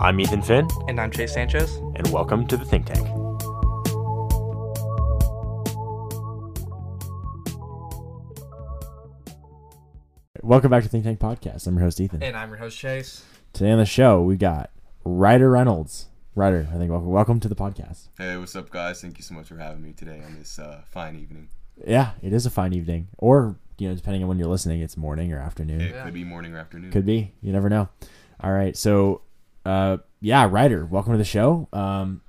I'm Ethan Finn, And I'm Chase Sanchez. and welcome to the Think Tank. Welcome back to Think Tank Podcast. I'm your host Ethan. And I'm your host, Chase. Today on the show we got Rider Reynolds. Rider, I think welcome, welcome to the podcast. Hey, what's up, guys? Thank you so much for having me today on this uh, fine evening. Yeah, it is a fine evening, or you know, depending on when you're listening, it's morning or afternoon. It Yeah. could be morning or afternoon. Could be. You never know. All right. So, uh, yeah, Rider, welcome to the show. Um,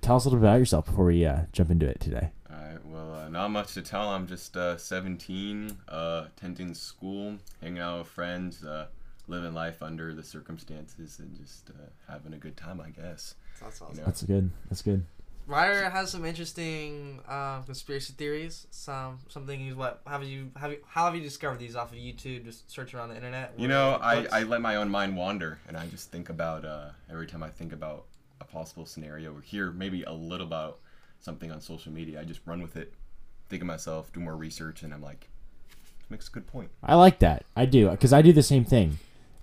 tell us a little bit about yourself before we uh, jump into it today. All right. Well, uh, not much to tell. I'm just uh, 17, uh, attending school, hanging out with friends, uh, living life under the circumstances, and just uh, having a good time, I guess. That's awesome. You know? That's good. That's good. Rider has some interesting uh, conspiracy theories. Some some things. What have you have you how have you discovered these off of YouTube? Just search around the internet. You know, I. I let my own mind wander, and I just think about uh, every time I think about a possible scenario or hear maybe a little about something on social media, I just run with it, think of myself, do more research, and I'm like, makes a good point. I like that. I do because I do the same thing.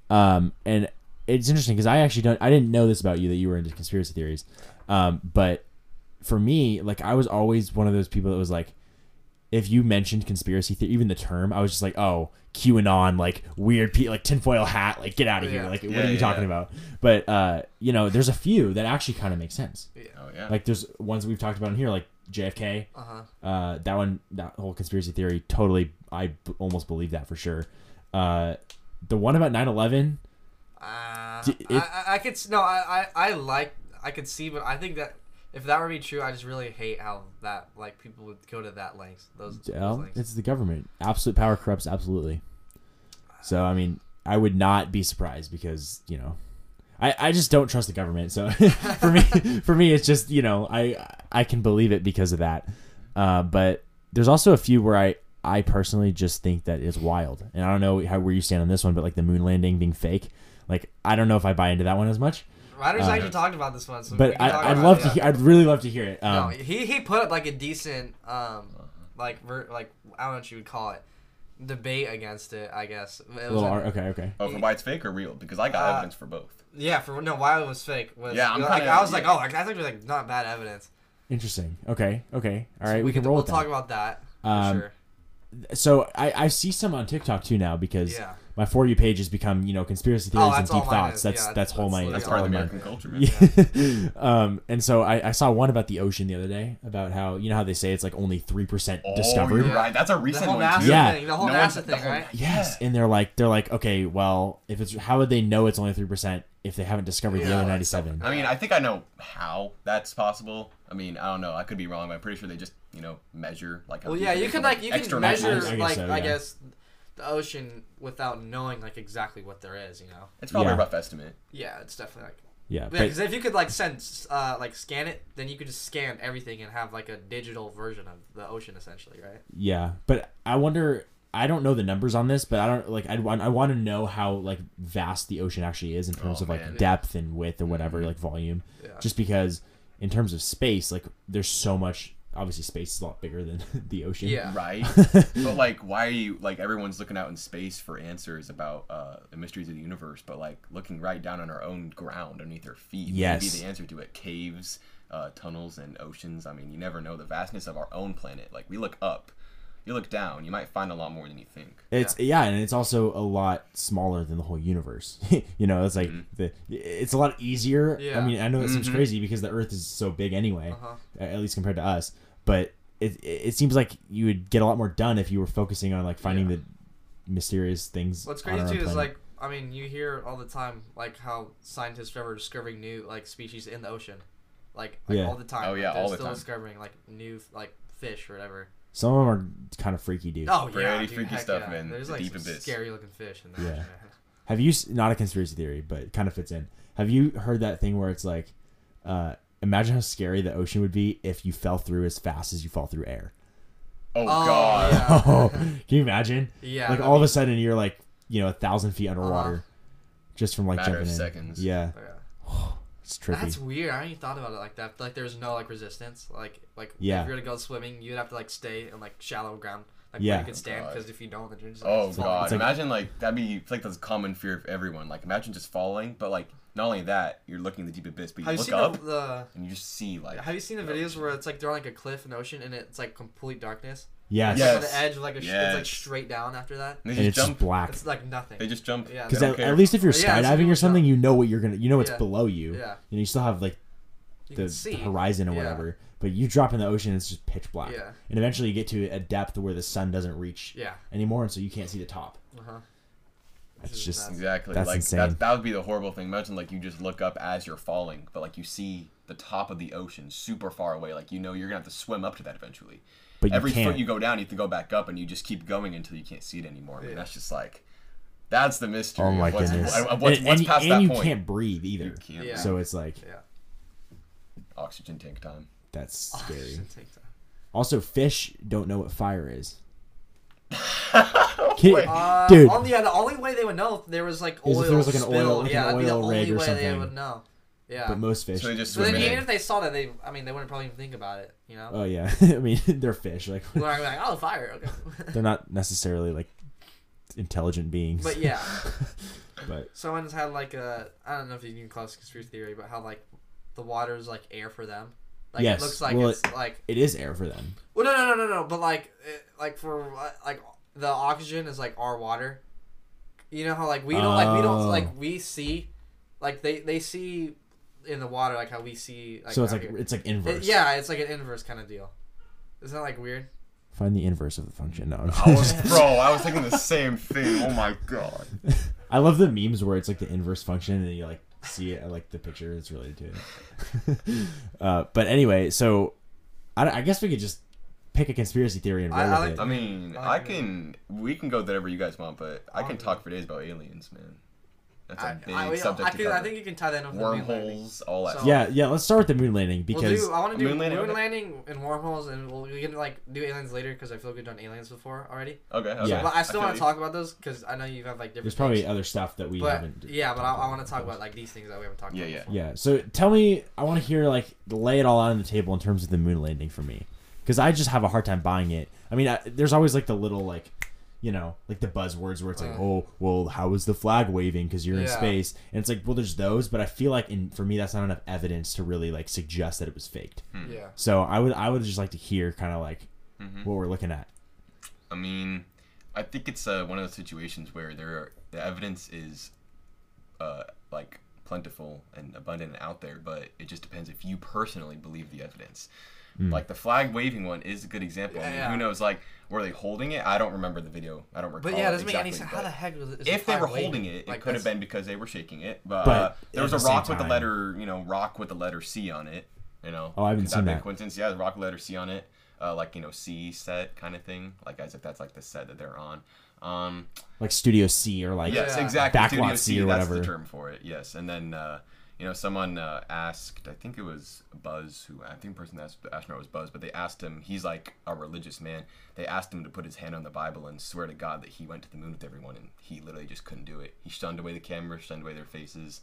Um, and it's interesting because I actually don't. I didn't know this about you that you were into conspiracy theories. Um, but for me, like I was always one of those people that was like, if you mentioned conspiracy theory, even the term, I was just like, oh, QAnon, like weird, pe- like tinfoil hat, like get out of here, Yeah. like what are you yeah, talking yeah. about? But uh, you know, there's a few that actually kind of make sense. Oh yeah. Like there's ones we've talked about in here, like JFK. Uh-huh. Uh, that one, that whole conspiracy theory, totally, I b- almost believe that for sure. Uh, the one about 9/11, Uh, D- it- I, I, I could no, I, I I like I could see, but I think that if that were to be true, I just really hate how that like people would go to that lengths. Those, those well, lengths. it's the government. Absolute power corrupts absolutely. So I mean, I would not be surprised because you know, I, I just don't trust the government. So for me, for me, it's just you know, I I can believe it because of that. Uh, but there's also a few where I I personally just think that is wild, and I don't know how where you stand on this one, but like the moon landing being fake. Like I don't know if I buy into that one as much, Rider's uh, actually talked about this one, so but I, I'd love it, to. yeah. Hear, I'd really love to hear it. Um, no, he he put up like a decent um like ver- like I don't know what you would call it debate against it. I guess it a was little a- ar- okay, okay. Oh, for why it's fake or real? Because I got Uh, evidence for both. Yeah, for no, why it was fake was Yeah, I'm like kinda- I was like, yeah. oh, that's actually like not bad evidence. Interesting. Okay, okay. All right, So we, can could- roll We'll with talk that. about that. For Um, sure. so I, I see some on TikTok too now because Yeah. My for you page has become you know conspiracy theories Oh, and deep thoughts. That's Yeah, that's whole my that's that's That's all of of the mine. American culture, man. Yeah. um, and so I, I saw one about the ocean the other day about how you know how they say it's like only three percent Oh, discovered. you're right. That's a The recent whole one NASA too. Yeah. thing, the whole No NASA thing, whole- right? Yes, Yeah. and they're like they're like okay, well if it's how would they know it's only three percent if they haven't discovered the other ninety seven? I mean, I think I know how that's possible. I mean, I don't know. I could be wrong, but I'm pretty sure they just, you know, measure like. Well, yeah, you is can like you can external measure I measures. guess like so, I guess the ocean without knowing like exactly what there is. You know. It's probably Yeah. a rough estimate. Yeah, it's definitely like. Yeah, Yeah, but because if you could like sense, uh like scan it, then you could just scan everything and have like a digital version of the ocean essentially, right? Yeah, but I wonder. I don't know the numbers on this, but I don't like. I want. I want to know how like vast the ocean actually is in terms Oh, of like man. depth and width or whatever, Mhm. like volume. Yeah. Just because, in terms of space, like there's so much. Obviously, space is a lot bigger than the ocean. Yeah. Right. but like, why are you like everyone's looking out in space for answers about uh, the mysteries of the universe, but like looking right down on our own ground underneath our feet? Yes. Maybe the answer to it: caves, uh, tunnels, and oceans. I mean, you never know the vastness of our own planet. Like we look up, you look down, you might find a lot more than you think. It's yeah. and it's also a lot smaller than the whole universe. you know, it's like the it's a lot easier. Yeah. I mean, I know that seems Mhm. crazy because the Earth is so big anyway, Uh-huh. at least compared to us. But it it seems like you would get a lot more done if you were focusing on like finding Yeah. the mysterious things. What's on crazy our too is like I mean you hear all the time like how scientists are ever discovering new like species in the ocean, like, like Yeah. all the time. Oh, like, yeah, they're all the still time. discovering like new like fish or whatever. some of them are kind of freaky, dude. Oh Pretty yeah, dude, freaky heck stuff, yeah. man. There's The like deep some abyss. scary looking fish in there. Yeah. Have you not a conspiracy theory, but kind of fits in? Have you heard that thing where it's like, uh, imagine how scary the ocean would be if you fell through as fast as you fall through air. Oh, Oh, God. yeah. Oh, can you imagine? Yeah. like I all of a sudden you're like, you know, a thousand feet underwater, Uh-huh. just from like Matter jumping of in. seconds. Yeah, yeah. it's trippy. That's weird. I hadn't even thought about it like that. Like there's no like resistance. Like like Yeah. if you were to go swimming, you'd have to like stay in like shallow ground. Like Yeah. where you could oh, stand God. because if you don't, then you're just Oh it's god! It's like- imagine like that'd be like that's common fear of everyone. Like imagine just falling, but like not only that, you're looking in the deep abyss, but you Have you look seen up the, the and you just see like. Have you seen the oh, videos where it's like they're on like a cliff in the ocean and it's like complete darkness? Yes. It's Yes. like on the edge of like a sh- it's like straight down after that. And they And just it's just black. It's like nothing. They just jump. Yeah, Because at, at least if you're skydiving people or something, jump. you know what you're gonna, you know what's Yeah. below you. Yeah. You know, you still have like You the, the horizon or Yeah. whatever. But you drop in the ocean, it's just pitch black. Yeah. And eventually you get to a depth where the sun doesn't reach Yeah. anymore, and so you can't see the top. Uh huh. It's just nuts. Exactly. That's like insane. That, that would be the horrible thing. Imagine like you just look up as you're falling, but like you see the top of the ocean super far away. Like you know you're gonna have to swim up to that eventually. but you Every can't. foot you go down, you have to go back up, and you just keep going until you can't see it anymore. I mean, that's just like that's the mystery. oh my of what's, goodness! Of what's, and what's and, past and that you point. can't breathe either. You can't. Yeah. So it's like Yeah. Oxygen tank time. that's scary. Take that. also, fish don't know what fire is. Kid- wait. Uh, Dude. on- yeah, the only way they would know if there was like Is oil if there was, like, an oil- spilled. like an yeah, that'd be the oil only rig or way they something. would know. Yeah. But most fish. so they just So swim then, in. even if they saw that, they, I mean, they wouldn't probably even think about it, you know? oh yeah, I mean they're fish. Like They're not like, oh, fire, okay. they're not necessarily like intelligent beings. but yeah, but someone's had like a, I don't know if you can call this conspiracy theory, but how like the water is like air for them. Like Yes, it looks like well, it's like, it is air for them. well, no, no, no, no, no, but like, it, like for like the oxygen is like our water. You know how like we don't like we Oh. don't like we see, like they they see in the water like how we see. Like, so it's like here. it's like It- inverse. yeah, it's like an inverse kind of deal. Isn't that like weird? Find the inverse of the function. No. I was, bro, I was thinking the same thing. Oh my god. I love the memes where it's like the inverse function and you like see it I like the picture it's related to it. uh, but anyway, so I, I guess we could just pick a conspiracy theory and I- roll I with like it. I mean, I I can. We can go whatever you guys want, but I can talk for days about aliens, man. That's a I, big I, subject I, to could, cover. I think you can tie that in with the moon landing. Wormholes, all that. So- stuff. yeah, yeah. Let's start with the moon landing because we'll do, I want to do Moon moon landing, landing, okay. and wormholes, and we'll, we can like do aliens later because I feel like we've done aliens before already. Okay. okay. Yeah. But I still want to talk about those because I know you have like different. there's probably things. other stuff that we But haven't. yeah, but I, I want to talk about like these things that we haven't talked Yeah, about. yeah. before. Yeah. So tell me, I want to hear like lay it all out on the table in terms of the moon landing for me, because I just have a hard time buying it. I mean, I, there's always like the little like, you know, like the buzzwords where it's like, Uh. oh, well, how is the flag waving because you're in space, and it's like, well, there's those, but I feel like in for me that's not enough evidence to really like suggest that it was faked. Yeah. So I would I would just like to hear kind of like Mhm. what we're looking at. I mean, I think it's uh, one of those situations where there are, the evidence is uh, like plentiful and abundant and out there, but it just depends if you personally believe the evidence. Like the flag waving one is a good example. I mean. Yeah. who knows? Like, were they holding it? I don't remember the video. I don't recall. But yeah, it it doesn't make any sense. How the heck was it? is If the they were flag holding waving? it, it Like, could have been because they were shaking it. But, But uh, there was the a same rock with the letter, you know, rock with the letter C on it. You know. Oh, I haven't seen be a that. Coincidence? Yeah, the rock with letter C on it. Uh, like you know, C set kind of thing. Like as if that's like the set that they're on. Um, Like Studio C or like yes, Yeah. exactly. Backlot Studio C C, or that's whatever. the term for it. Yes, and then uh, you know someone uh, asked. I think it was Buzz who I think the person that asked the astronaut was Buzz, but they asked him. He's like a religious man. They asked him to put his hand on the Bible and swear to God that he went to the moon with everyone, and he literally just couldn't do it. He shunned away the camera, shunned away their faces.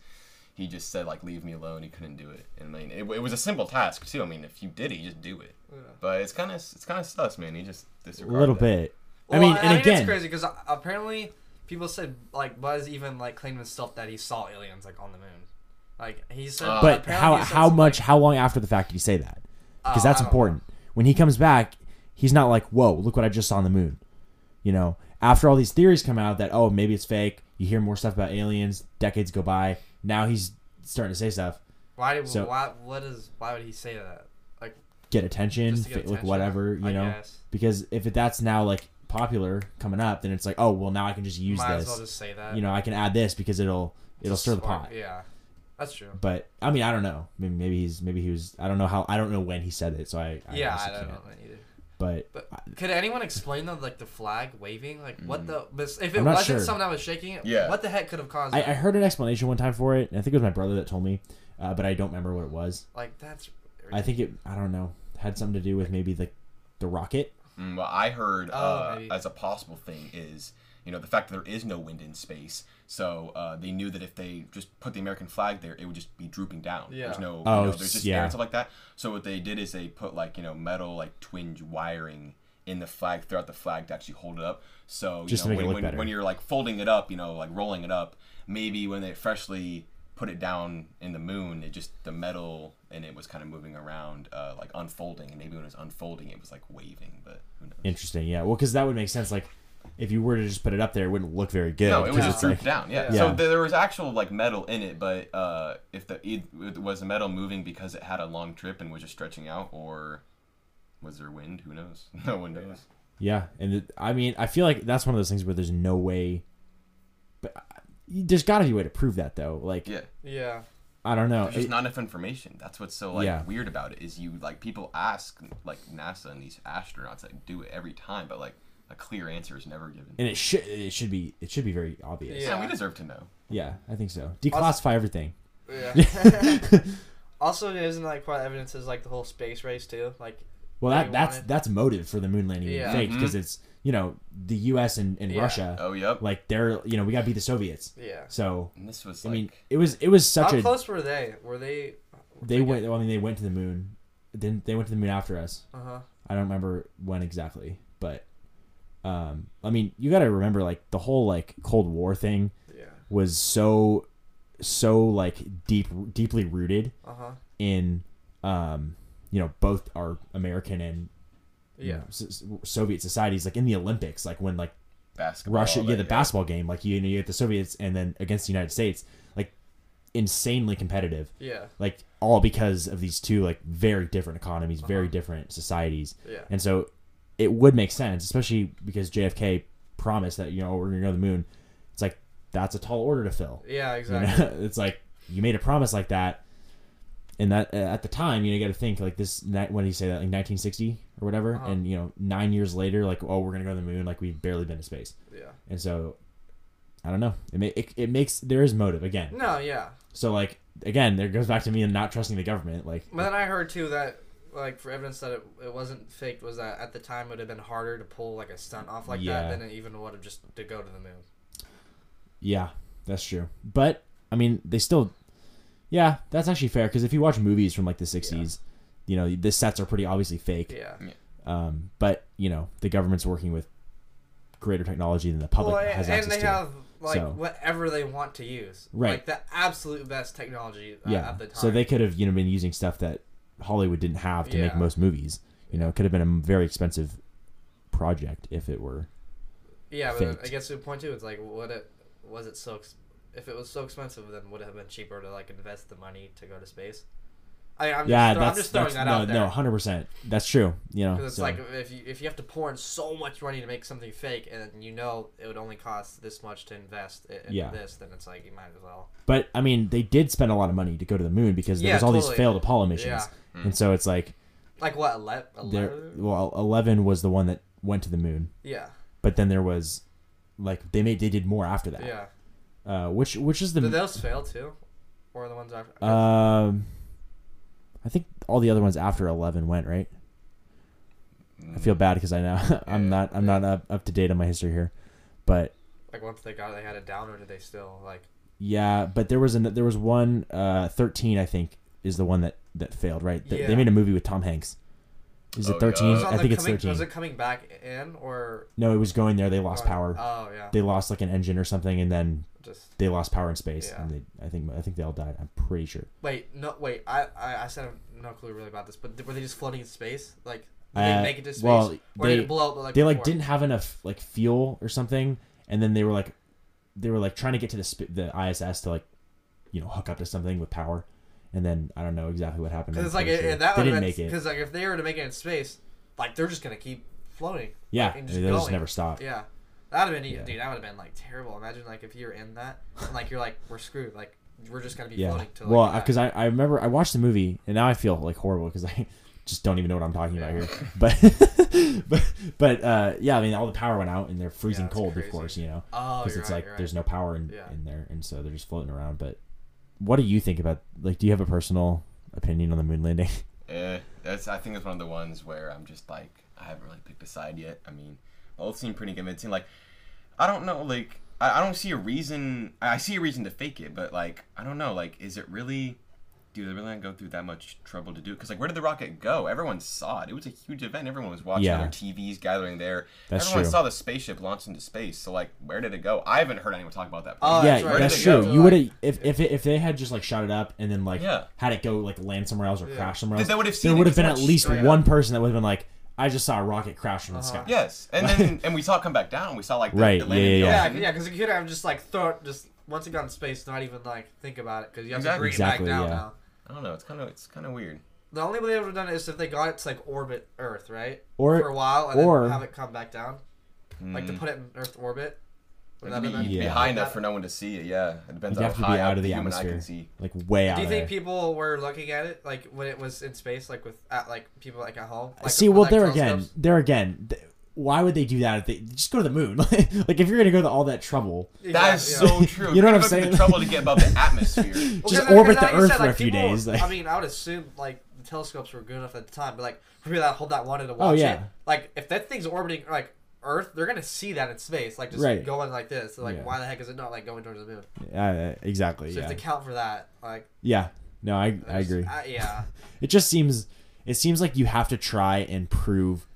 He just said like, "Leave me alone." He couldn't do it. And I mean, it, it was a simple task too. I mean, if you did it, you just do it. Yeah. But it's kind of it's kind of sus, man. He just a little that. bit. Well, I mean, and think again, it's crazy because apparently people said like Buzz even like claimed himself that he saw aliens like on the moon. Like he said, Uh, but how said how much like- how long after the fact did he say that? Because Oh, that's I don't important. When he comes back, he's not like, "Whoa, look what I just saw on the moon." You know, after all these theories come out that oh maybe it's fake, you hear more stuff about aliens. Decades go by. Now he's starting to say stuff, Why? Did, So- why? What is? Why would he say that? Like get attention, get fi- like whatever you I know. guess. Because if it, that's now like popular coming up, then it's like, oh well, now I can just use Might this. as well just say that. you know, I can add this because it'll it'll Just stir the spark- pot. Yeah, that's true. But I mean, I don't know. I mean, maybe he's maybe he was. I don't know how. I don't know when he said it. So I. I yeah, I don't can't. know that either. But But could anyone explain the like the flag waving? Like what the? If it Mm. I'm not wasn't sure. someone that was shaking it, Yeah. what the heck could have caused? I. I heard an explanation one time for it. And I think it was my brother that told me, uh, but I don't remember what it was. like that's. I think it. I don't know. Had something to do with maybe the the rocket. Mm, what I heard Oh, uh, as a possible thing is, you know, the fact that there is no wind in space. So uh, they knew that if they just put the American flag there, it would just be drooping down. Yeah. There's no, Oh, you know, there's just yeah. air and stuff like that. So what they did is they put like you know metal like twinge wiring in the flag throughout the flag to actually hold it up. So you Just to know make it when, look when, better. when you're like folding it up, you know, like rolling it up, maybe when they freshly put it down in the moon, it just the metal and it was kind of moving around, uh, like unfolding, and maybe when it was unfolding, it was like waving, but who knows? Interesting. Yeah. Well, because that would make sense. Like, if you were to just put it up there, it wouldn't look very good. No, it was just drooped like- down. Yeah. Yeah. So Yeah. there was actual like metal in it, but uh, if the it, was the metal moving because it had a long trip and was just stretching out, or was there wind? Who knows? No one knows. Yeah, and it, I mean, I feel like that's one of those things where there's no way. But uh, there's got to be a way to prove that, though. Like, Yeah. Yeah. I don't know. There's just It- not enough information. That's what's so like Yeah. weird about it is you like people ask like NASA and these astronauts that do it every time, but like a clear answer is never given. and it should it should be it should be very obvious. Yeah. Yeah, we deserve to know. Yeah, I think so. Declassify everything. Yeah. also, isn't like part of evidence is like the whole space race too? Like, Well, that that's wanted- that's motive for the moon landing fake Yeah. faked Mhm. because it's you know the U.S. and, and Yeah. Russia Oh, yep. like they're you know we got to beat the Soviets. yeah. So And this was I like mean it was it was such How a close were they? Were they? they went I mean they went to the moon. Then they went to the moon after us. Uh huh. I don't remember when exactly, but um, I mean, you got to remember like the whole like Cold War thing Yeah. was so so like deep deeply rooted Uh huh. in um, you know both our American and you Yeah. know, S- S- Soviet societies like in the Olympics like when like basketball. Russia yeah the basketball game like you know you get the Soviets and then against the United States like insanely competitive Yeah. like all because of these two like very different economies very Uh-huh. different societies Yeah. and so it would make sense, especially because JFK promised that, you know, we're going to go to the moon. It's like, that's a tall order to fill. Yeah. You Exactly. know? it's like, you made a promise like that. And that uh, at the time, you know, you got to think like this, when did he say that? Like 1960 or whatever. Uh-huh. And, you know, nine years later, like, oh, we're going to go to the moon. Like, we've barely been to space. Yeah. And so, I don't know. It, ma- it, it makes, there is motive again. No. Yeah. So, like, again, there goes back to me and not trusting the government. Like, But then I heard too that like for evidence that it, it wasn't faked was that at the time it would have been harder to pull like a stunt off like Yeah. that than it even would have just to go to the moon. Yeah, that's true. But I mean, they still, yeah, that's actually fair because if you watch movies from like the '60s, you know, the sets are pretty obviously fake. Yeah. Um, but you know, the government's working with greater technology than the public Well, has and access they to. have like So- whatever they want to use. Right. Like the absolute best technology uh, yeah, at the time. so they could have you know been using stuff that Hollywood didn't have to make most movies. You know, it could have been a very expensive project if it were. Yeah, but I guess the point too is like, what it was it so ex- if it was so expensive, then would it have been cheaper to like invest the money to go to space? I, I'm yeah, just, that's, just throwing that's that no, out there. no, hundred percent. That's true. You know, it's so- like if you if you have to pour in so much money to make something fake, and you know it would only cost this much to invest in Yeah. this, then it's like you might as well. But I mean, they did spend a lot of money to go to the moon because there Yeah, was all these failed Apollo missions, Yeah. And so it's like Like what? Ele- there. eleven? Well, eleven was the one that went to the moon, Yeah, but then there was like they made they did more after that. yeah. Uh, which which is the Did those fail too, or the ones after? um, I think all the other ones after eleven went right. I feel bad because I know I'm Yeah. not I'm not up, up to date on my history here, but like once they got, it, they had it down, or did they still like? yeah, but there was an there was one uh, thirteen I think is the one that that failed right. They, they made a movie with Tom Hanks. Is Oh, it thirteen? yeah. Was it on I the think it's coming, thirteen. Was it coming back in or? No, it was going there. They lost or- power. Oh yeah. They lost like an engine or something, and then Just they lost power in space. Yeah. And they, I think, I think they all died. I'm pretty sure. wait, no, wait. I, I, I said no clue really about this, but were they just floating in space? Like, did Uh, they make it to space? well, or they- did it blow up? Like They like before? didn't have enough like fuel or something, and then they were like, they were like trying to get to the sp- the ISS to like, you know, hook up to something with power, and then I don't know exactly what happened. Because it's like it, that they didn't make it. Because like if they were to make it in space, like they're just gonna keep floating. Yeah, and they just just never stop. Yeah, that'd have been Yeah. dude. That would have been like terrible. Imagine like if you're in that and like you're like we're screwed. Like we're just gonna be Yeah. floating to like. well, because I, I remember I watched the movie and now I feel like horrible because I just don't even know what I'm talking about here. But but but uh, yeah, I mean all the power went out and they're freezing Yeah, cold, crazy. of course, you know, oh, because you're it's right, like you're right. there's no power in, Yeah. in there, and so they're just floating around. But what do you think about like? Do you have a personal opinion on the moon landing? Eh, that's I think it's one of the ones where I'm just like I haven't really picked a side yet. I mean, both seem pretty convincing. Like I don't know, like I, I don't see a reason. I see a reason to fake it, but like I don't know, like is it really dude, they really didn't go through that much trouble to do it. Because like, where did the rocket go? Everyone saw it. It was a huge event. Everyone was watching. Yeah. Their TVs gathering there. That's Everyone true. saw the spaceship launch into space. So like, where did it go? I haven't heard anyone talk about that. Oh, yeah, that's right. that's Where did it true. go? You would have if if it, if they had just like shot it up and then like Yeah. had it go like land somewhere else or Yeah. crash somewhere else. they would have seen there would have been at least straighter. one person that would have been like, "I just saw a rocket crash from the Uh-huh. sky." Yes, and then and we saw it come back down. We saw like the, Right, the landing yeah, yeah, Yeah, ocean. yeah, because you could have just like throw it, just once it got in space, not even like think about it, because you have Exactly. to bring Exactly, it back down yeah. now. I don't know. It's kind of it's kind of weird. The only way they would have done it is if they got it to like orbit Earth, right? Or- for a while, and or- then have it come back down, like to Mm. put it in Earth orbit. Would It'd that be, have been- be Yeah. high enough for no one to see it. Yeah, it depends You'd on have how to be high out of the human eye atmosphere. can see. Like way out Do you think there. people were looking at it like when it was in space, like with at like people like at home? Like, See, well, like, there again, telescopes? there again. th- Why would they do that? If they just go to the moon? like if you're gonna go to all that trouble, That is yeah. so true. You know what I'm saying? The trouble to get above the atmosphere. Well, just 'cause- 'cause orbit the Earth said, for a few people- days, like- I mean, I would assume like the telescopes were good enough at the time, but like for people that hold that wanted to watch Oh, yeah. it, like if that thing's orbiting like Earth, they're gonna see that in space, like just Right. going like this. So, like, Yeah. why the heck is it not like going towards the moon? uh, exactly. So yeah, if they count for that, like, yeah. No, I I agree. I, yeah, It just seems it seems like you have to try and prove that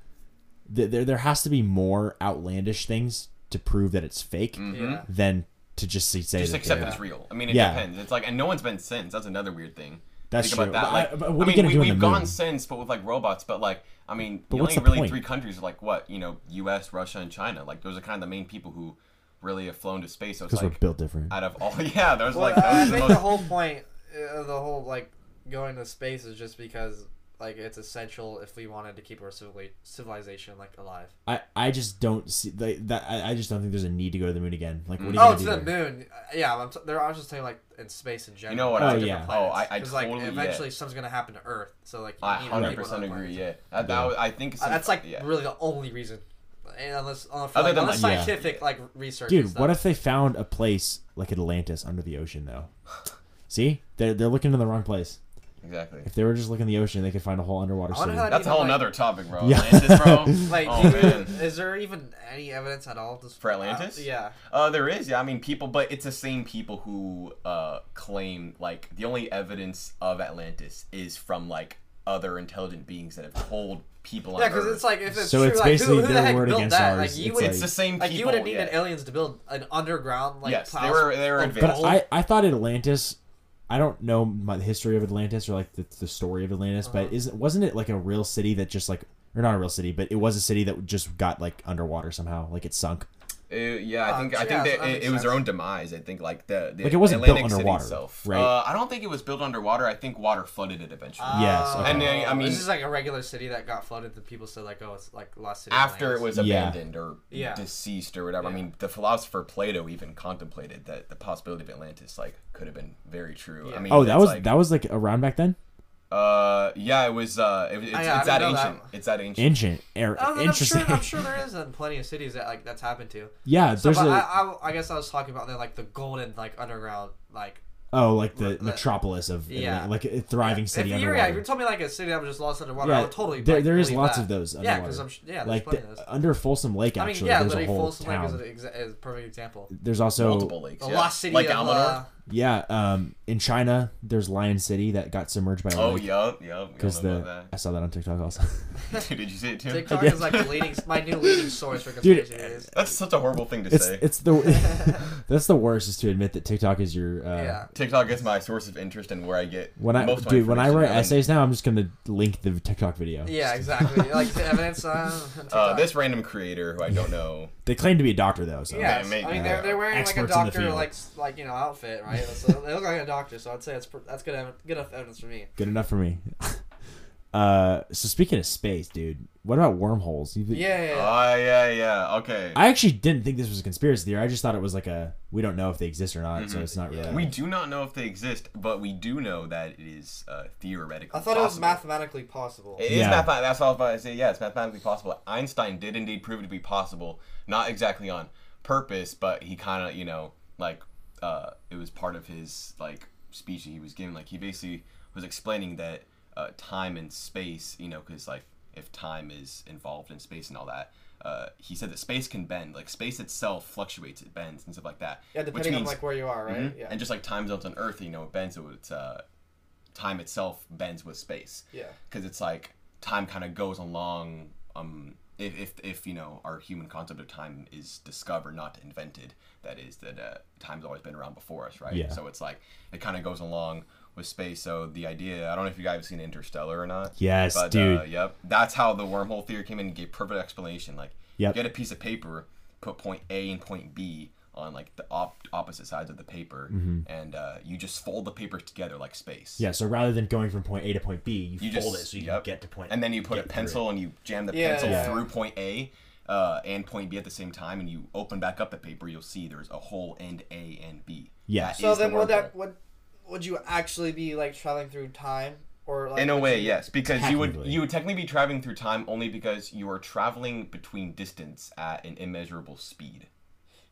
there there has to be more outlandish things to prove that it's fake Mhm. than to just say Just that accept it's real. I mean, it Yeah. depends. It's like, and no one's been since. That's another weird thing. That's Think true. about that. Like, I- but what I are you mean, gonna we, do we've the moon? gone since, but with like robots. But like, I mean, But the what's only the really point? three countries are like what you know, U.S., Russia, and China. Like those are kind of the main people who really have flown to space. So it's because like we're built different. out of all, yeah, there's Well, like I those are the think the most- whole point of the whole like going to space is just because like it's essential if we wanted to keep our civili- civilization like alive. I, I just don't see like, that. I, I just don't think there's a need to go to the moon again. Like, what are you Oh, gonna it's do the there? moon. Yeah, I'm t- there. I was just saying like in space in general. You know what? Oh, I, yeah. Oh, I, I Because totally. like yeah. eventually something's gonna happen to Earth. So like you I hundred people on percent other agree. Yeah, that, that was, I think. Uh, some- that's like yeah. really the only reason. And unless, uh, for, Other like, than, unless like- Yeah. scientific like research. Dude, what if they found a place like Atlantis under the ocean though? See, they're they're looking in the wrong place. Exactly. If they were just looking in the ocean, they could find a whole underwater I wonder city. how That's a even, whole like- nother topic, bro. Yeah. Atlantis, bro. Like, oh do you- man. is there even any evidence at all to, For Atlantis? Yeah. Uh, there is, yeah. I mean, people, but it's the same people who uh claim like the only evidence of Atlantis is from like other intelligent beings that have told people. On Yeah, because Earth. it's like if it's So true, it's like, basically who, who the their heck word built against that? ours. Like you It's would, like- it's the same like people. you would have needed yeah. aliens to build an underground like Yes, they were- they were of advanced. gold. I, I thought Atlantis. I don't know the history of Atlantis or like the, the story of Atlantis, Uh-huh. but is wasn't it like a real city that just like or not a real city, but it was a city that just got like underwater somehow, like it sunk. Uh, yeah, I Uh, think I think that that it, it was their own demise. I think like the, the Like, it wasn't built Atlantic City underwater, itself. right? Uh, I don't think it was built underwater. I think water flooded it eventually. Yes, Oh. okay. And, uh, I mean- this is like a regular city that got flooded. And people said like, oh, it's like lost city. after it Atlantis. was Yeah. abandoned or Yeah. deceased or whatever. I mean, the philosopher Plato even contemplated that the possibility of Atlantis like could have been very true. I mean, Oh, that was like, that was like around back then. Uh, yeah, it was. Uh, it, it's, Oh, yeah, I it's that didn't ancient. that. It's that ancient. Ancient, er, Oh, then I'm interesting. sure. I'm sure there is in plenty of cities that like that's happened to. yeah, So, there's but a I, I, I guess I was talking about the like the golden like underground like oh like the the- metropolis of Yeah. Atlant- like a thriving city if you, yeah, if you told me like a city that was just lost underwater, Yeah, I would totally. there- like, there is lots that. of those Yeah, because I'm yeah, there's like plenty the, of those. under Folsom Lake, I mean, actually, yeah, there's a whole Folsom Lake is, an exa- is a perfect example. There's also Multiple lakes. The yeah. lost city like of Almanor. uh, yeah, um, in China, there's Lion City that got submerged by oh, lake yup, yup. because Because the I saw that on TikTok also. that. Did you see it too? TikTok Yeah. is like the leading, my new leading source for conspiracy theories. That's such a horrible thing to it's say. it's the that's the worst is to admit that TikTok is your uh, yeah. TikTok is my source of interest and where I get When I most dude, when I write essays now, I'm just gonna link the TikTok video. Yeah, exactly. like the evidence on Uh, this random creator who I don't know. They claim to be a doctor though, so Yeah, I mean they're, they're wearing like a Experts in the doctor like like you know outfit, right? So they look like a doctor. So I'd say it's pr- that's good ev- good enough evidence for me. good enough for me. uh, so speaking of space, dude, what about wormholes? You- Yeah, yeah, yeah. Oh yeah, yeah. Okay. I actually didn't think this was a conspiracy theory. I just thought it was like a we don't know if they exist or not, so Mhm. it's not really. We do not know if they exist, but we do know that it is uh, theoretically. I thought it was possible. mathematically possible. It is Yeah. mathematically. That's what I was about to say. Yeah, it's mathematically possible. Einstein did indeed prove it to be possible, not exactly on purpose, but he kind of, you know, like uh, it was part of his like speech that he was giving. Like he basically was explaining that uh, time and space, you know, because like if time is involved in space and all that. Uh, he said that space can bend, like space itself fluctuates, it bends and stuff like that. yeah, which depending on means- like where you are, right? Mhm. Yeah. And just like time zones on Earth, you know, it bends, so it's uh, time itself bends with space Yeah. because it's like time kind of goes along um if, if if you know our human concept of time is discovered not invented that is that uh, time's always been around before us right Yeah. so it's like it kind of goes along with space so the idea i don't know if you guys have seen interstellar or not Yes, but dude. uh, yep that's how the wormhole theory came in and gave perfect explanation like Yep. get a piece of paper put point a and point b on like the op- opposite sides of the paper and uh, you just fold the papers together like space Mm-hmm. Yeah, so rather than going from point A to point B, you, you fold just it so you yep. can get to point and then you put a get through pencil and you jam the Yeah, pencil yeah. through point A uh, and point B at the same time, and you open back up the paper, you'll see there's a hole end A and B. Yeah. That So is the then would that would would you actually be like traveling through time or like in a way, you- yes, because you would you would technically be traveling through time only because you are traveling between distance at an immeasurable speed.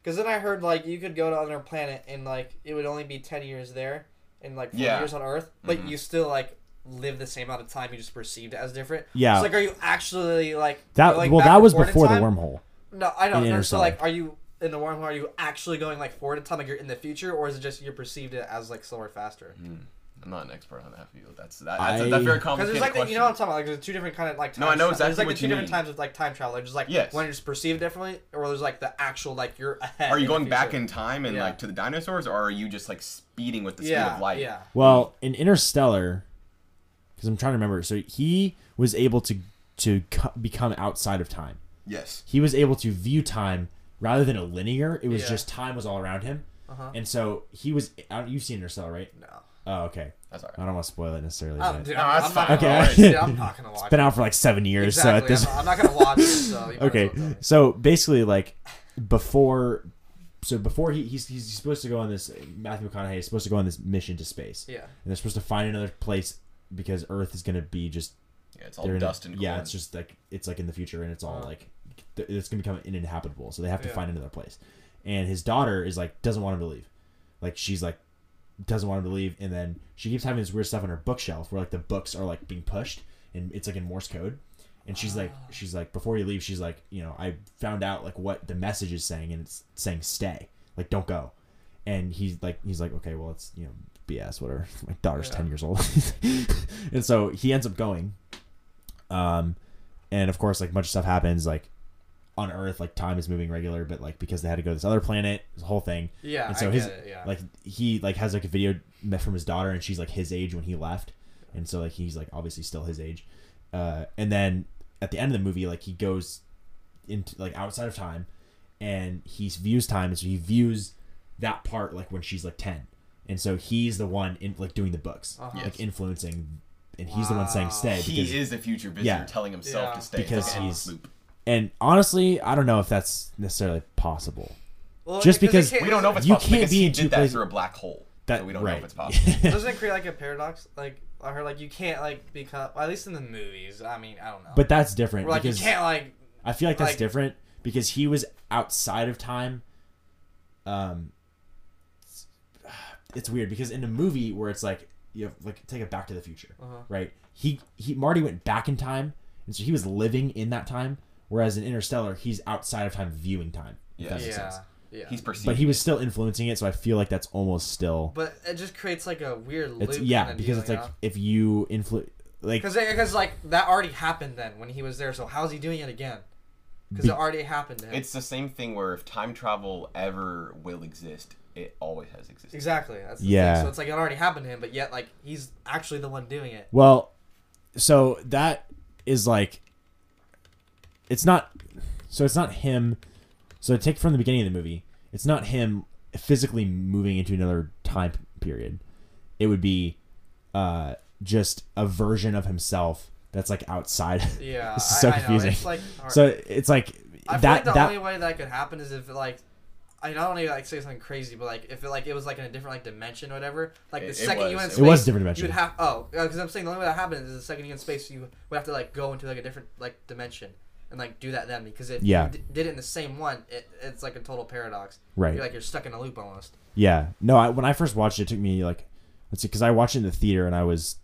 Because then I heard like you could go to another planet and like it would only be ten years there and like four Yeah. Mm-hmm. years on Earth, but you still like live the same amount of time. You just perceived it as different. Yeah. So like, are you actually like That going well, that was before the wormhole. No, I know. in no, so like, are you in the wormhole? Are you actually going like forward in time, like you're in the future, or is it just you perceived it as like slower, faster? Hmm. I'm not an expert on that field. That's that, that's, a, that's a I- very Because complicated there's like the, question. you know what I'm talking about. Like there's two different kind of like. Time No, I know tra- exactly There's like what the two different mean. times of like time travel. There's just like Yes. when it's perceived differently, or there's like the actual like you're ahead. are you going back in time and Yeah. like to the dinosaurs, or are you just like speeding with the speed Yeah, of light? yeah. Well, in Interstellar, because I'm trying to remember, so he was able to to co- become outside of time. Yes. He was able to view time rather than a linear. It was Yeah. just time was all around him, Uh-huh. and so he was. I don't- You've seen Interstellar, right? No. Oh, okay. That's all I don't want to spoil it necessarily. Oh, but dude, No, I'm, that's I'm not fine. gonna Okay. watch it. I'm not gonna watch it's been out for like seven years, so at Exactly. this I'm, not, I'm not gonna watch it. So you might as well okay tell me. so basically like before so before he he's, he's supposed to go on this matthew mcconaughey is supposed to go on this mission to space Yeah. and they're supposed to find another place because earth is going to be just Yeah, it's all they're in a- dust and yeah corn. it's just like it's like in the future and it's all like th- it's going to become uninhabitable so they have to Yeah. find another place and his daughter is like doesn't want him to leave like she's like doesn't want him to leave and then she keeps having this weird stuff on her bookshelf where like the books are like being pushed and it's like in morse code and she's like Ah. she's like before you leave she's like you know i found out like what the message is saying and it's saying stay like don't go and he's like he's like okay well it's you know bs whatever my daughter's Yeah. 10 years old and so he ends up going um and of course like a bunch of stuff happens like on earth like time is moving regular but like because they had to go to this other planet this whole thing Yeah. and so his it. Yeah. like he like has like a video met from his daughter and she's like his age when he left and so like he's like obviously still his age uh and then at the end of the movie like he goes into like outside of time and he views time and so he views that part like when she's like 10 and so he's the one in like doing the books Uh-huh. like influencing and he's the one saying stay because he is the future visitor Yeah. telling himself Yeah. to stay. Because It's like he's- loop. and honestly i don't know if that's necessarily possible Well, just it because- We don't know if it's You possible can't because be in two did that places- through a black hole. that so we don't right know if it's possible. Doesn't it create like a paradox? Like I heard, like you can't like become at least in the movies. I mean, I don't know. but that's different Or, like because you can't like I feel like that's Like- different because he was outside of time. Um, it's, it's weird because in a movie where it's like you have, like take it Back to the Future, Uh-huh. right? He he Marty went back in time, and so he was living in that time. Whereas in Interstellar, he's outside of time, viewing time. if Yeah. that makes yeah, sense. yeah. He's perceived. But he was still influencing it, so I feel like that's almost still. but it just creates like a weird loop. It's yeah, because deal, it's you like know? if you influence, like Because because like that already happened then when he was there. So how's he doing it again? Because Be- it already happened to him. It's the same thing where if time travel ever will exist, it always has existed. exactly. That's the Yeah. Thing. So it's like it already happened to him, but yet like he's actually the one doing it. Well, so that is like it's not so it's not him so take from the beginning of the movie it's not him physically moving into another time period it would be uh just a version of himself that's like outside Yeah, this is I- so I know, confusing It's like hard. so it's like I feel that like the that only way that could happen is if like. I don't want to like say something crazy, but like if it like it was like in a different like dimension or whatever, like the It- it second you was. went It in space, was a different dimension. You would have oh because I'm saying the only way that happens is the second you in space, you would have to like go into like a different like dimension and like do that then because if Yeah. you d- did it in the same one, it, it's like a total paradox. right You're like you're stuck in a loop almost. Yeah. No, I, when I first watched it, it took me like, let's see, because I watched it in the theater and I was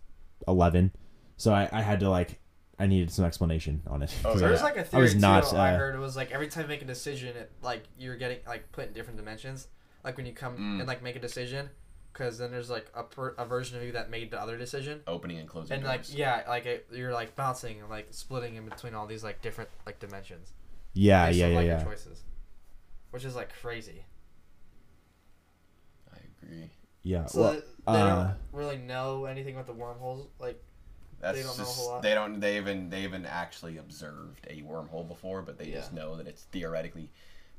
11. So I, I had to like, I needed some explanation on it. Oh, 'Cause yeah. I- There's like a I theory was not, too. I uh, heard it was like every time you make a decision, it like you're getting like put in different dimensions. Like when you come Mm. and like make a decision, because then there's like a, per, a version of you that made the other decision. Opening and closing And doors. like yeah, like it, you're like bouncing and like splitting in between all these like different like dimensions. Yeah, based yeah, on, yeah, like, yeah. Your choices, which is like crazy. I agree. Yeah. So well, they, they uh, don't really know anything about the wormholes. Like That's They don't know a just, whole lot. They don't. They even they even actually observed a wormhole before, but they just know that it's theoretically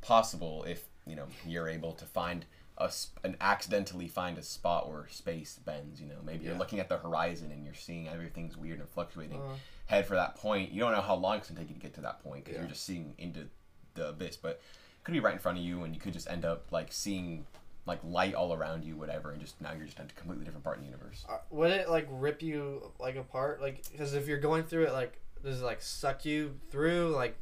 possible if you know you're able to find a and accidentally find a spot where space bends. You know, maybe you're looking at the horizon and you're seeing everything's weird and fluctuating. Uh. Head for that point. You don't know how long it's gonna take you to get to that point because Yeah. you're just seeing into the abyss, but it could be right in front of you, and you could just end up like seeing like light all around you, whatever, and just now you're just in a completely different part of the universe. uh, would it like rip you like apart? Like because if you're going through it, like does it like suck you through? Like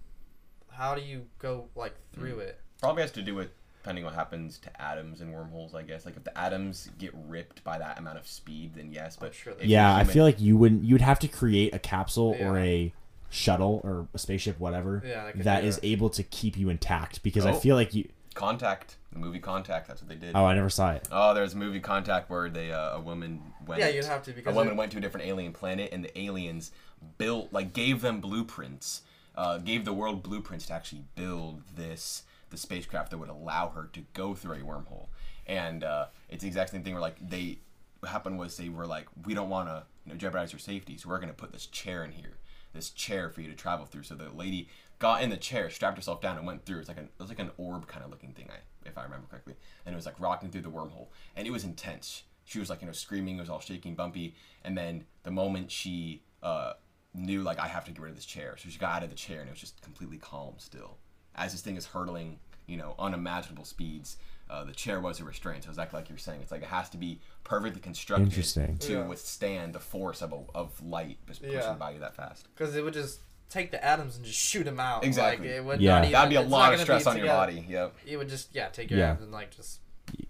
how do you go like through it? Probably has to do with depending what happens to atoms and wormholes. I guess like if the atoms get ripped by that amount of speed, then yes. But sure yeah, you're I feel like you wouldn't. You'd have to create a capsule or a shuttle or a spaceship, whatever, Yeah, they that do able to keep you intact. Because I Oh. feel like you. Contact, the movie Contact. That's what they did. Oh, I never saw it. Oh, there's a movie Contact where they uh, a woman went. Yeah, you'd have to a woman it- went to a different alien planet, and the aliens built like gave them blueprints, uh, gave the world blueprints to actually build this the spacecraft that would allow her to go through a wormhole. And uh, it's the exact same thing where like they what happened was they were like, we don't want to you know, jeopardize your safety, so we're gonna put this chair in here, this chair for you to travel through. So the lady got in the chair, strapped herself down, and went through. It's like an it was like an orb kind of looking thing, I if I remember correctly, and it was like rocking through the wormhole, and it was intense. She was like you know screaming, it was all shaking, bumpy, and then the moment she uh, knew like I have to get rid of this chair, so she got out of the chair, and it was just completely calm still, as this thing is hurtling, you know, unimaginable speeds. Uh, the chair was a restraint, so it's exactly like you're saying. It's like it has to be perfectly constructed Interesting. to Yeah. withstand the force of a, of light just pushing Yeah. by you that fast. because it would just take the atoms and just shoot them out. Exactly. Like, it would Yeah. not even, That'd be a it's lot of stress on your together. body. Yep. It would just yeah take your Yeah. atoms and like just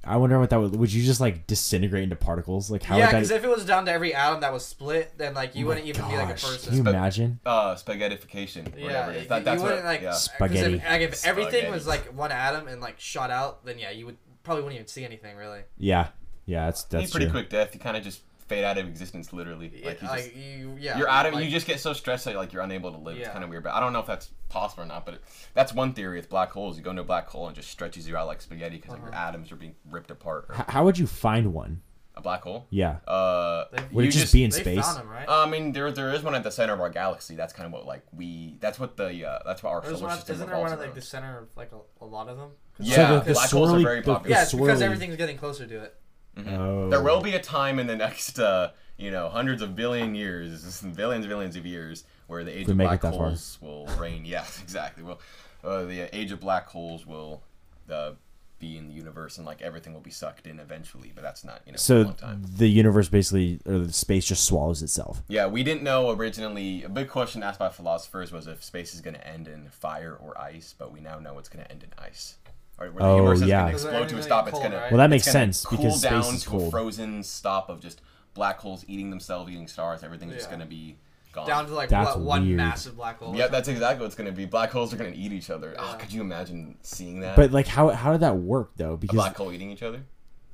I wonder what that would. Would you just like disintegrate into particles? Like how yeah. Because that? if it was down to every atom that was split, then like you Oh wouldn't even be like a person. Can you Spe- imagine? Uh, spaghettification. Yeah, whatever you- That, that's you wouldn't what, like yeah. 'cause Spaghetti. If, like, if everything was like one atom and like shot out, then yeah, you would probably wouldn't even see anything really. Yeah, yeah, that's Be that's pretty true. quick death. You kind of just fade out of existence, literally. Like you like just, you, yeah, you're out of. like, you just get so stressed that like you're unable to live. It's kind of weird, but I don't know if that's possible or not. But it, that's one theory with black holes. You go into a black hole and it just stretches you out like spaghetti because Uh-huh. your atoms are being ripped apart. Or H- how would you find one? a black hole. Yeah, Uh, They- would you it just, be in space? found them right. I mean, there there is one at the center of our galaxy. That's kind of what like we. That's what the uh, that's what our There's solar one, system isn't there one at like around. the center of like a, a lot of them? Yeah, so the, the black holes are swirly, very the, popular. Yeah, it's because everything's getting closer to it. Oh. There will be a time in the next, uh, you know, hundreds of billion years, billions, billions of years, where the age of black that far. holes will reign. Yeah, exactly. Well, uh, the age of black holes will uh, be in the universe, and like everything will be sucked in eventually. But that's not, you know, So the universe basically, or the space just swallows itself. Yeah, we didn't know originally. A big question asked by philosophers was if space is going to end in fire or ice, but we now know it's going to end in ice. Or where the Oh, universe is yeah. going to Because explode to a everything's stop. It's cold, going to? Well, that makes sense cool because down space is to a cold. frozen stop of just black holes eating themselves, eating stars. Everything's just Yeah. going to be gone. Down to like That's what, one weird. massive black hole. or yeah, that's something. exactly what it's going to be. Black holes are going to eat each other. Oh, Yeah. could you imagine seeing that? But like, how how did that work though? Because a Because black hole eating each other.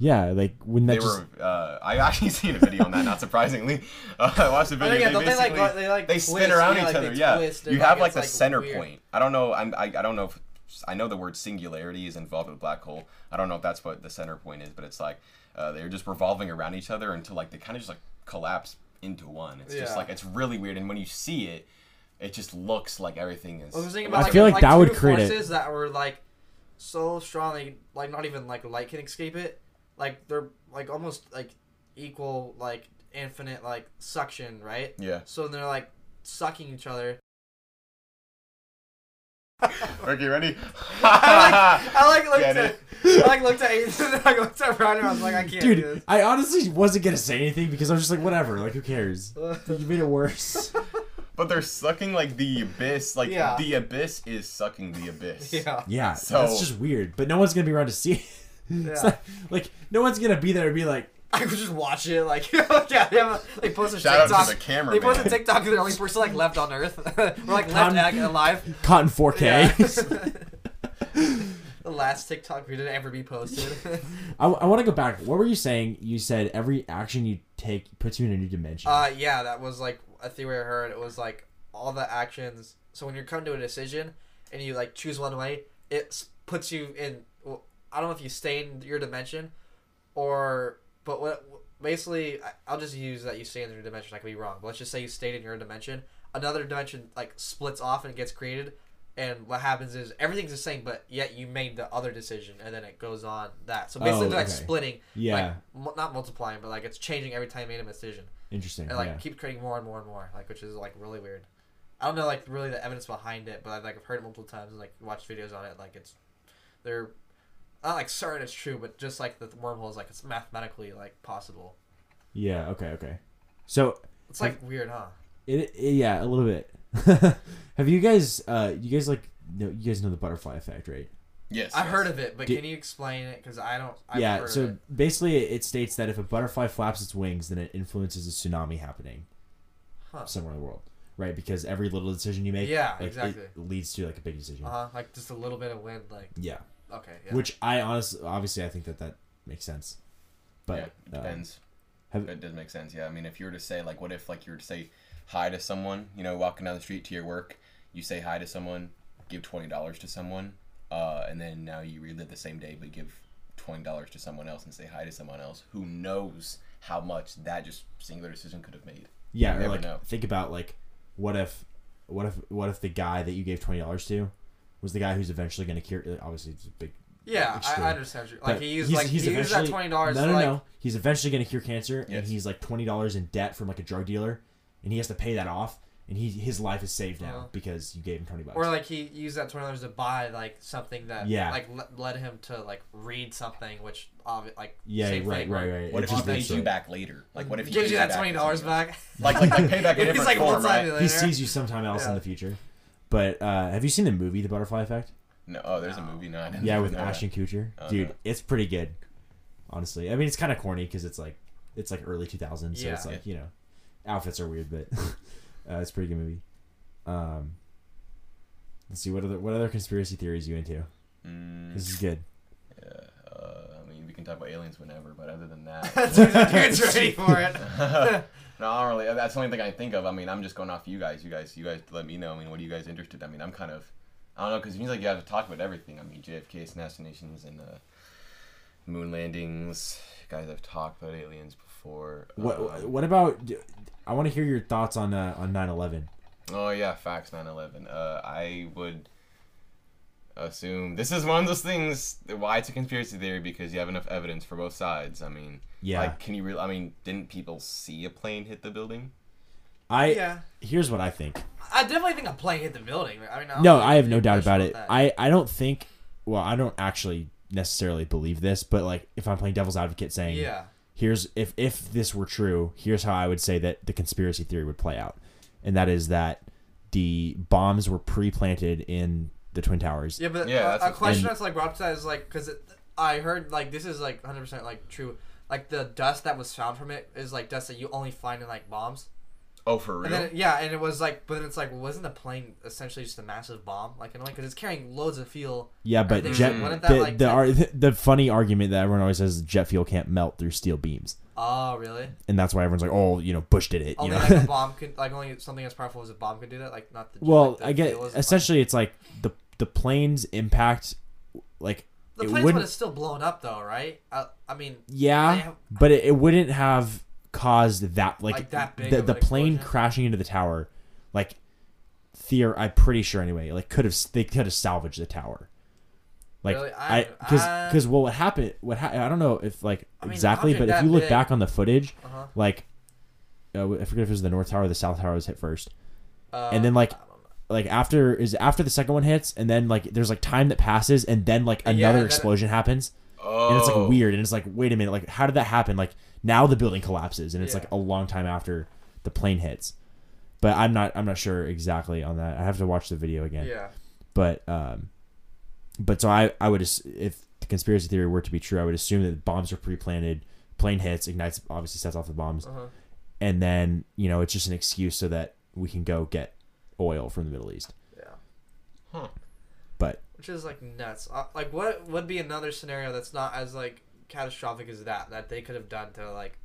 yeah, like when that They just were. Uh, I actually seen a video on that. Not surprisingly, uh, I watched the Oh, video. yeah, don't they, like, go- they, like, they twist, spin around yeah, each like, other. they Yeah, you have like it's, the like, center weird. point. I don't know. I'm, I I don't know if I know the word singularity is involved with black hole. I don't know if that's what the center point is, but it's like uh, they're just revolving around each other until like they kind of just like collapse into one. It's just like it's really weird, and when you see it, it just looks like everything is. I was thinking I like, feel like that two would create a- forces that were like so strongly, like not even like light can escape it. Like they're like almost like equal, like infinite, like suction, right? yeah. So they're like sucking each other. Okay, ready? I like, I like looked Get at, it? I like looked at Ethan, I looked at Rider, I was like, I can't do dude, I honestly wasn't gonna say anything because I was just like, whatever, like who cares? You made it worse. But they're sucking like the abyss. Like Yeah. the abyss is sucking the abyss. yeah. Yeah, So- that's just weird. But no one's gonna be around to see it. Yeah. not- like no one's gonna be there and be like, I could just watch it, like, yeah, they, have a, they post a Shout out to the camera, they post a man. TikTok, they're the only person, like, left on Earth. We're, like, left Con- ac- alive. caught in 4K. Yeah. the last TikTok video to ever be posted. I, I want to go back. What were you saying? You said every action you take puts you in a new dimension. uh, yeah, that was like a theory I heard. It was like all the actions. So when you're coming to a decision and you like choose one way, it puts you in. Well, I don't know if you stay in your dimension, or but what basically I'll just use that you stay in your dimension. I could be wrong, but let's just say you stayed in your dimension. Another dimension like splits off and gets created. And what happens is everything's the same, but yet you made the other decision, and then it goes on that. So basically, Oh, they're like splitting, yeah, like mu- not multiplying, but like it's changing every time you made a decision interesting. and like yeah. keep creating more and more and more, like which is like really weird. I don't know like really the evidence behind it, but I've like I've heard it multiple times and like watched videos on it. Like it's they're not like certain it's true, but just like the wormhole is like it's mathematically like possible. yeah. Okay. Okay. So It's like weird, huh? it, it yeah a little bit. Have you guys uh you guys like know you guys know the butterfly effect right? Yes. I yes. heard of it, but Did- can you explain it? Because I don't. I've yeah. heard So of it. basically, it states that if a butterfly flaps its wings, then it influences a tsunami happening Huh. somewhere in the world, right? Because every little decision you make, Yeah, like, it exactly. leads to like a big decision. Uh huh. Like just a little bit of wind, like Yeah. Okay, yeah. Which I honestly, obviously, I think that that makes sense. But yeah, it uh, depends. have- it does make sense. Yeah, I mean, if you were to say like, what if like you were to say hi to someone, you know, walking down the street to your work, you say hi to someone, give twenty dollars to someone, uh, and then now you relive the same day, but give twenty dollars to someone else and say hi to someone else. Who knows how much that just singular decision could have made? yeah, You like know. think about like, what if, what if, what if the guy that you gave twenty dollars to was the guy who's eventually going to cure? Obviously, it's a big. yeah, I, extreme. I understand. you- Like but he used he's- like he's he used that twenty dollars. No, no, like, no. He's eventually going to cure cancer, and Yes. he's like twenty dollars in debt from like a drug dealer, and he has to pay that off, and he his life is saved now Uh-huh. because you gave him twenty bucks. Or like he used that twenty dollars to buy like something that Yeah. like le- led him to like read something, which obvi- like yeah, same right, thing, right, right. What It if he pays makes you back later? Like, what if he gives you that twenty dollars something? back? Like, like, like payback in He's different like, form, "What's right? you He sees you sometime else in the future. But uh, have you seen the movie The Butterfly Effect? No, oh, there's a movie. No, I didn't Yeah, with know that. Ashton Kutcher. Oh, Dude, no. it's pretty good. Honestly, I mean, it's kind of corny because it's like it's like early 2000s, so Yeah. it's like you know, outfits are weird, but uh, it's a pretty good movie. Um, let's see what other what other conspiracy theories you into. Mm, This is good. yeah, uh, I mean, we can talk about aliens whenever, but other than that, Dude's ready for it. No, I don't really. That's the only thing I think of. I mean, I'm just going off you guys. You guys, you guys, let me know. I mean, what are you guys interested? In? I mean, I'm kind of, I don't know, because it seems like you have to talk about everything. I mean, JFK assassinations and uh, moon landings. You guys have talked about aliens before. What Um, what about? I want to hear your thoughts on uh, on 9/11. Oh yeah, facts 9/11. Uh, I would assume this is one of those things. Why it's a conspiracy theory because you have enough evidence for both sides. I mean, Yeah, like, can you really? I mean, didn't people see a plane hit the building? I yeah, here's what I think. I definitely think a plane hit the building. I mean, I No, I have no doubt about it. that. I I don't think. Well, I don't actually necessarily believe this, but like if I'm playing devil's advocate, saying yeah, here's if if this were true, here's how I would say that the conspiracy theory would play out, and that is that the bombs were pre-planted in the twin towers. yeah, but Yeah, that's a what- question and- that's like brought up to that is like because I heard like this is like 100 percent like true. Like the dust that was found from it is like dust that you only find in like bombs. Oh, for real? And then yeah, and it was like, but then it's like, wasn't the plane essentially just a massive bomb? Like in a way, because it's carrying loads of fuel. Yeah, but think jet so. Wouldn't that, the like, the, that- ar- the funny argument that everyone always says is jet fuel can't melt through steel beams, Oh, really? and that's why everyone's like, oh, you know, Bush did it. Oh, you Only know. like a bomb could, like only something as powerful as a bomb could do that. Like not the. well, like, the I get fuel is essentially it's like the the plane's impact, like The it plane's wouldn't- would have still blown up though, right? I, I mean, Yeah, have- but it, it wouldn't have caused that like, Like that the, the plane explosion? crashing into the tower, like theor I'm pretty sure anyway, like could have they could have salvaged the tower. Like Really? I because because well what happened what ha- I don't know if like I mean, exactly but if you look big- back on the footage uh-huh. like uh, I forget if it was the north tower or the south tower was hit first Uh, And then, like, I don't know. like after is after the second one hits and then like there's like time that passes and then like another then- explosion happens oh, and it's like weird and it's like wait a minute like how did that happen like now the building collapses and it's Yeah. like a long time after the plane hits but i'm not i'm not sure exactly on that i have to watch the video again yeah, but um but so i i would if the conspiracy theory were to be true i would assume that the bombs are pre-planted plane hits ignites obviously sets off the bombs uh-huh. and then you know it's just an excuse so that we can go get oil from the middle east yeah. but which is like nuts. Uh, like, what would be another scenario that's not as like catastrophic is that that they could have done to like?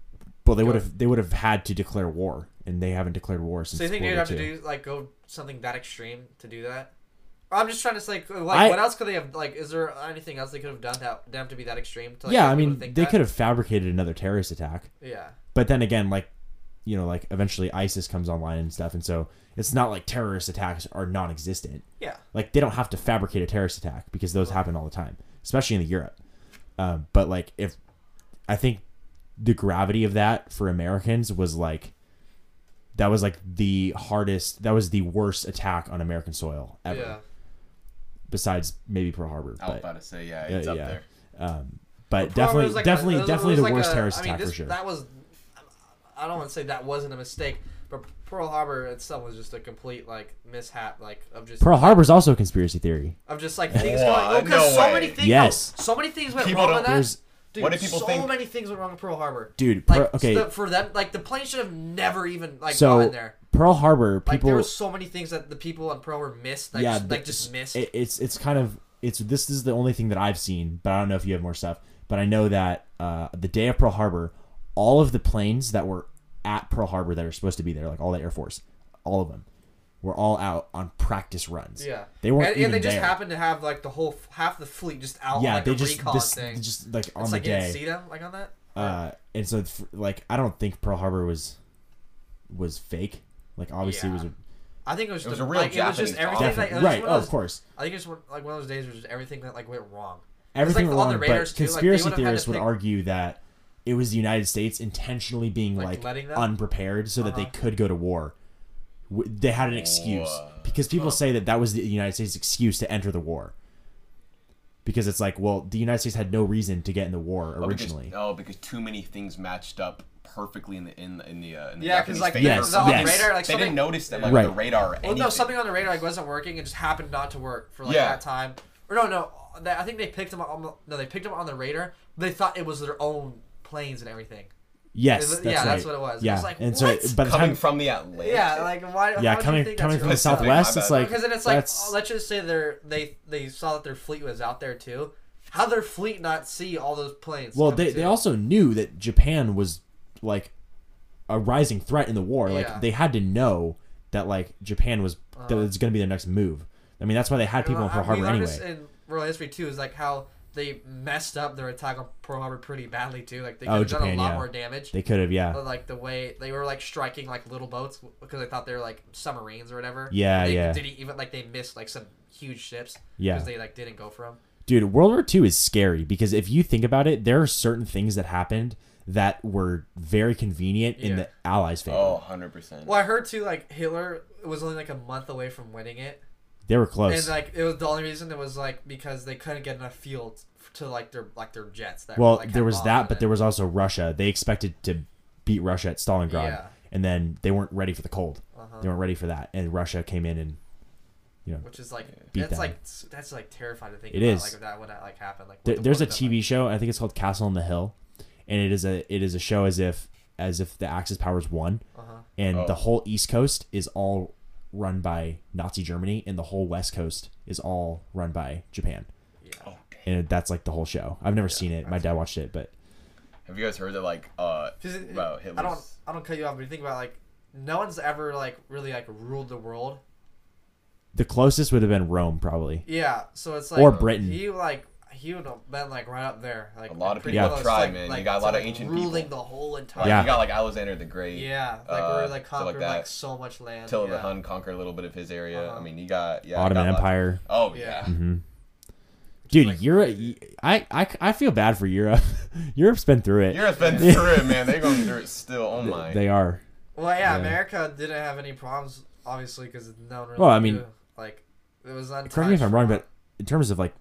Well, they would have they would have had to declare war, and they haven't declared war since. So you think they'd have to do like go something that extreme to do that? I'm just trying to say, like, I- what else could they have? Like, is there anything else they could have done to them to be that extreme? To, like, yeah, I mean, they that? could have fabricated another terrorist attack, Yeah, but then again, like, you know, like eventually ISIS comes online and stuff, and so it's not like terrorist attacks are non-existent. yeah, Like they don't have to fabricate a terrorist attack because those happen all the time, especially in Europe. Um, but like, if I think the gravity of that for Americans was like that was like the hardest, that was the worst attack on American soil ever, yeah. besides maybe Pearl Harbor. I was But about to say, yeah, Yeah, it's up yeah. there. um, but Pearl definitely, like definitely, it was- it definitely the like worst a- terrorist I mean, attack this, for sure. That was. I don't want to say that wasn't a mistake, but Pearl Harbor itself was just a complete like mishap, like of just Pearl Harbor's also a conspiracy theory. of just like things What? going. Oh, because No so way. many things. Yes. so many things went People wrong don't- with that. There's, Dude, What do people so think- many things went wrong with Pearl Harbor. dude, Like okay, the, for them, like the plane should have never even like so gotten there. Pearl Harbor, Like people, there were so many things that the people on Pearl Harbor missed. Like, yeah, just, like th- just missed. It, it's it's kind of it's this is the only thing that I've seen, but I don't know if you have more stuff. But I know that uh, the day of Pearl Harbor, all of the planes that were at Pearl Harbor that are supposed to be there, like all the Air Force, all of them, were all out on practice runs. yeah, they weren't and, even and they just there. happened to have like the whole half the fleet just out. yeah, on, like, they a just recon this thing. just like on it's the like you didn't day. see them like on that. Uh, and so f- like I don't think Pearl Harbor was was fake. Like obviously it was Yeah. a, I think it was, It was the, a real like, it was just Japanese everything. Like, it was right. one Oh, of of course, I think it's like one of those days where just everything that like went wrong. everything like, went on the wrong. But too, conspiracy would've had to theorists would pick- argue that it was the United States intentionally being Like, like, letting them? unprepared so that they Uh-huh. could go to war. They had an excuse Whoa. because people say that that was the United States' excuse to enter the war. Because it's like, well, the United States had no reason to get in the war Oh, originally. because, oh, because too many things matched up perfectly in the in the in the, uh, in the Yeah, 'cause, Japanese like, favor. Yes, on yes. the radar, like they something, didn't notice that like Right. the radar or Well, anything. no, something on the radar like wasn't working. It just happened not to work for like Yeah. that time. Or no, no. They, I think they picked them up. On the, no, they picked them on the radar. They thought it was their own planes and everything. yes, it- that's yeah, right. that's what it was. It Yeah, was like, and what? so by the coming time, from the Atlantic. Yeah, like why? yeah, how would you coming think coming from the really Pacific, southwest, it's like because then it's like that's- let's just say they're they they saw that their fleet was out there too. How their fleet not see all those planes? Well, coming they, they also knew that Japan was like a rising threat in the war. Yeah. Like they had to know that like Japan was that Uh-huh. was going to be their next move. I mean, that's why they had people in Uh, Pearl we Harbor learned anyway. in world history too is like how they messed up their attack on Pearl Harbor pretty badly too. Like they could Oh, have done Japan, a lot yeah. more damage. They could have, yeah, But, like the way they were like striking like little boats because they thought they were like submarines or whatever. Yeah, they yeah. Didn't even like they missed like some huge ships yeah. because they like didn't go for them. Dude, World War II is scary because if you think about it, there are certain things that happened that were very convenient in the Allies' favor. Oh, 100%. Well, I heard too like Hitler was only like a month away from winning it, They were close. and like it was the only reason it was like because they couldn't get enough fuel to like their like their jets. That well, like, there was that, but it. there was also Russia. They expected to beat Russia at Stalingrad, Yeah. and then they weren't ready for the cold. Uh-huh. They weren't ready for that, and Russia came in and you know which is like Beat that's them. like that's like terrifying to think It about. is. like if that would like happen. Like There, the there's a war would've TV show. I think it's called Castle on the Hill, and it is a it is a show as if as if the Axis powers won, Like. Uh-huh. and Oh. the whole East Coast is all run by Nazi Germany, and the whole West Coast is all run by Japan, Yeah. Oh, damn. and that's like the whole show. I've never seen it. My dad watched it, but Have you guys heard that, like, uh it- about I don't I don't cut you off, but you think about like no one's ever like really like ruled the world. the closest would have been Rome, probably. Yeah, so it's like Or Britain. He like he would have been like right up there. Like A lot of people close, have tried, like- man. You got a to, lot of like, ancient ruling people. the whole entire. Like, Yeah. You got, like, Alexander the Great. Yeah, like uh, we're like stuff like conquered like so much land. Till yeah. the Hun conquered a little bit of his area. Uh-huh. I mean, you got... yeah, Ottoman got lots- Empire. Oh, Yeah. yeah. hmm Dude, like Europe. I, I I feel bad for Europe. Europe's been through it. Europe's been through it, man. They're going through it still. Oh, my. They are. Well, yeah, Yeah. America didn't have any problems, obviously, because no one really. Well, I mean- knew. like it was untouched. Correct me if I'm wrong, but in terms of like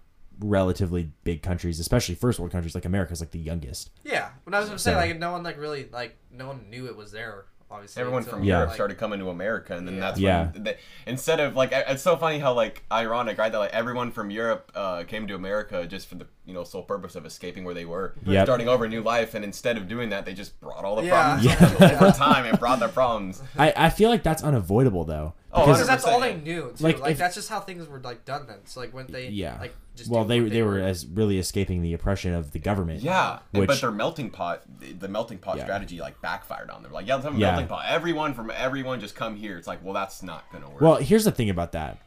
relatively big countries, especially first world countries, like America's like the youngest. yeah, when I was gonna say So- like no one like really like no one knew it was there. Obviously, Everyone from Yeah. Europe like- started coming to America, and then Yeah. that's Yeah. they, instead of like it's so funny how like ironic, right? That like everyone from Europe uh, came to America just for the you know sole purpose of escaping where they were, Yep. starting over a new life, and instead of doing that, they just brought all the Yeah. problems Yeah. over time and brought the problems. I, I feel like that's unavoidable though Oh, because that's all they knew. Too. Like, Like, if- that's just how things were like done then. So like when they Yeah. like just well, do they what they were as really escaping the oppression of the government. Yeah, Which- but their melting pot, the, the melting pot Yeah. strategy, like backfired on them. Like, yeah, let's have a Yeah. melting pot. Everyone from everyone just come here. It's like, well, that's not gonna work. Well, here's the thing about that.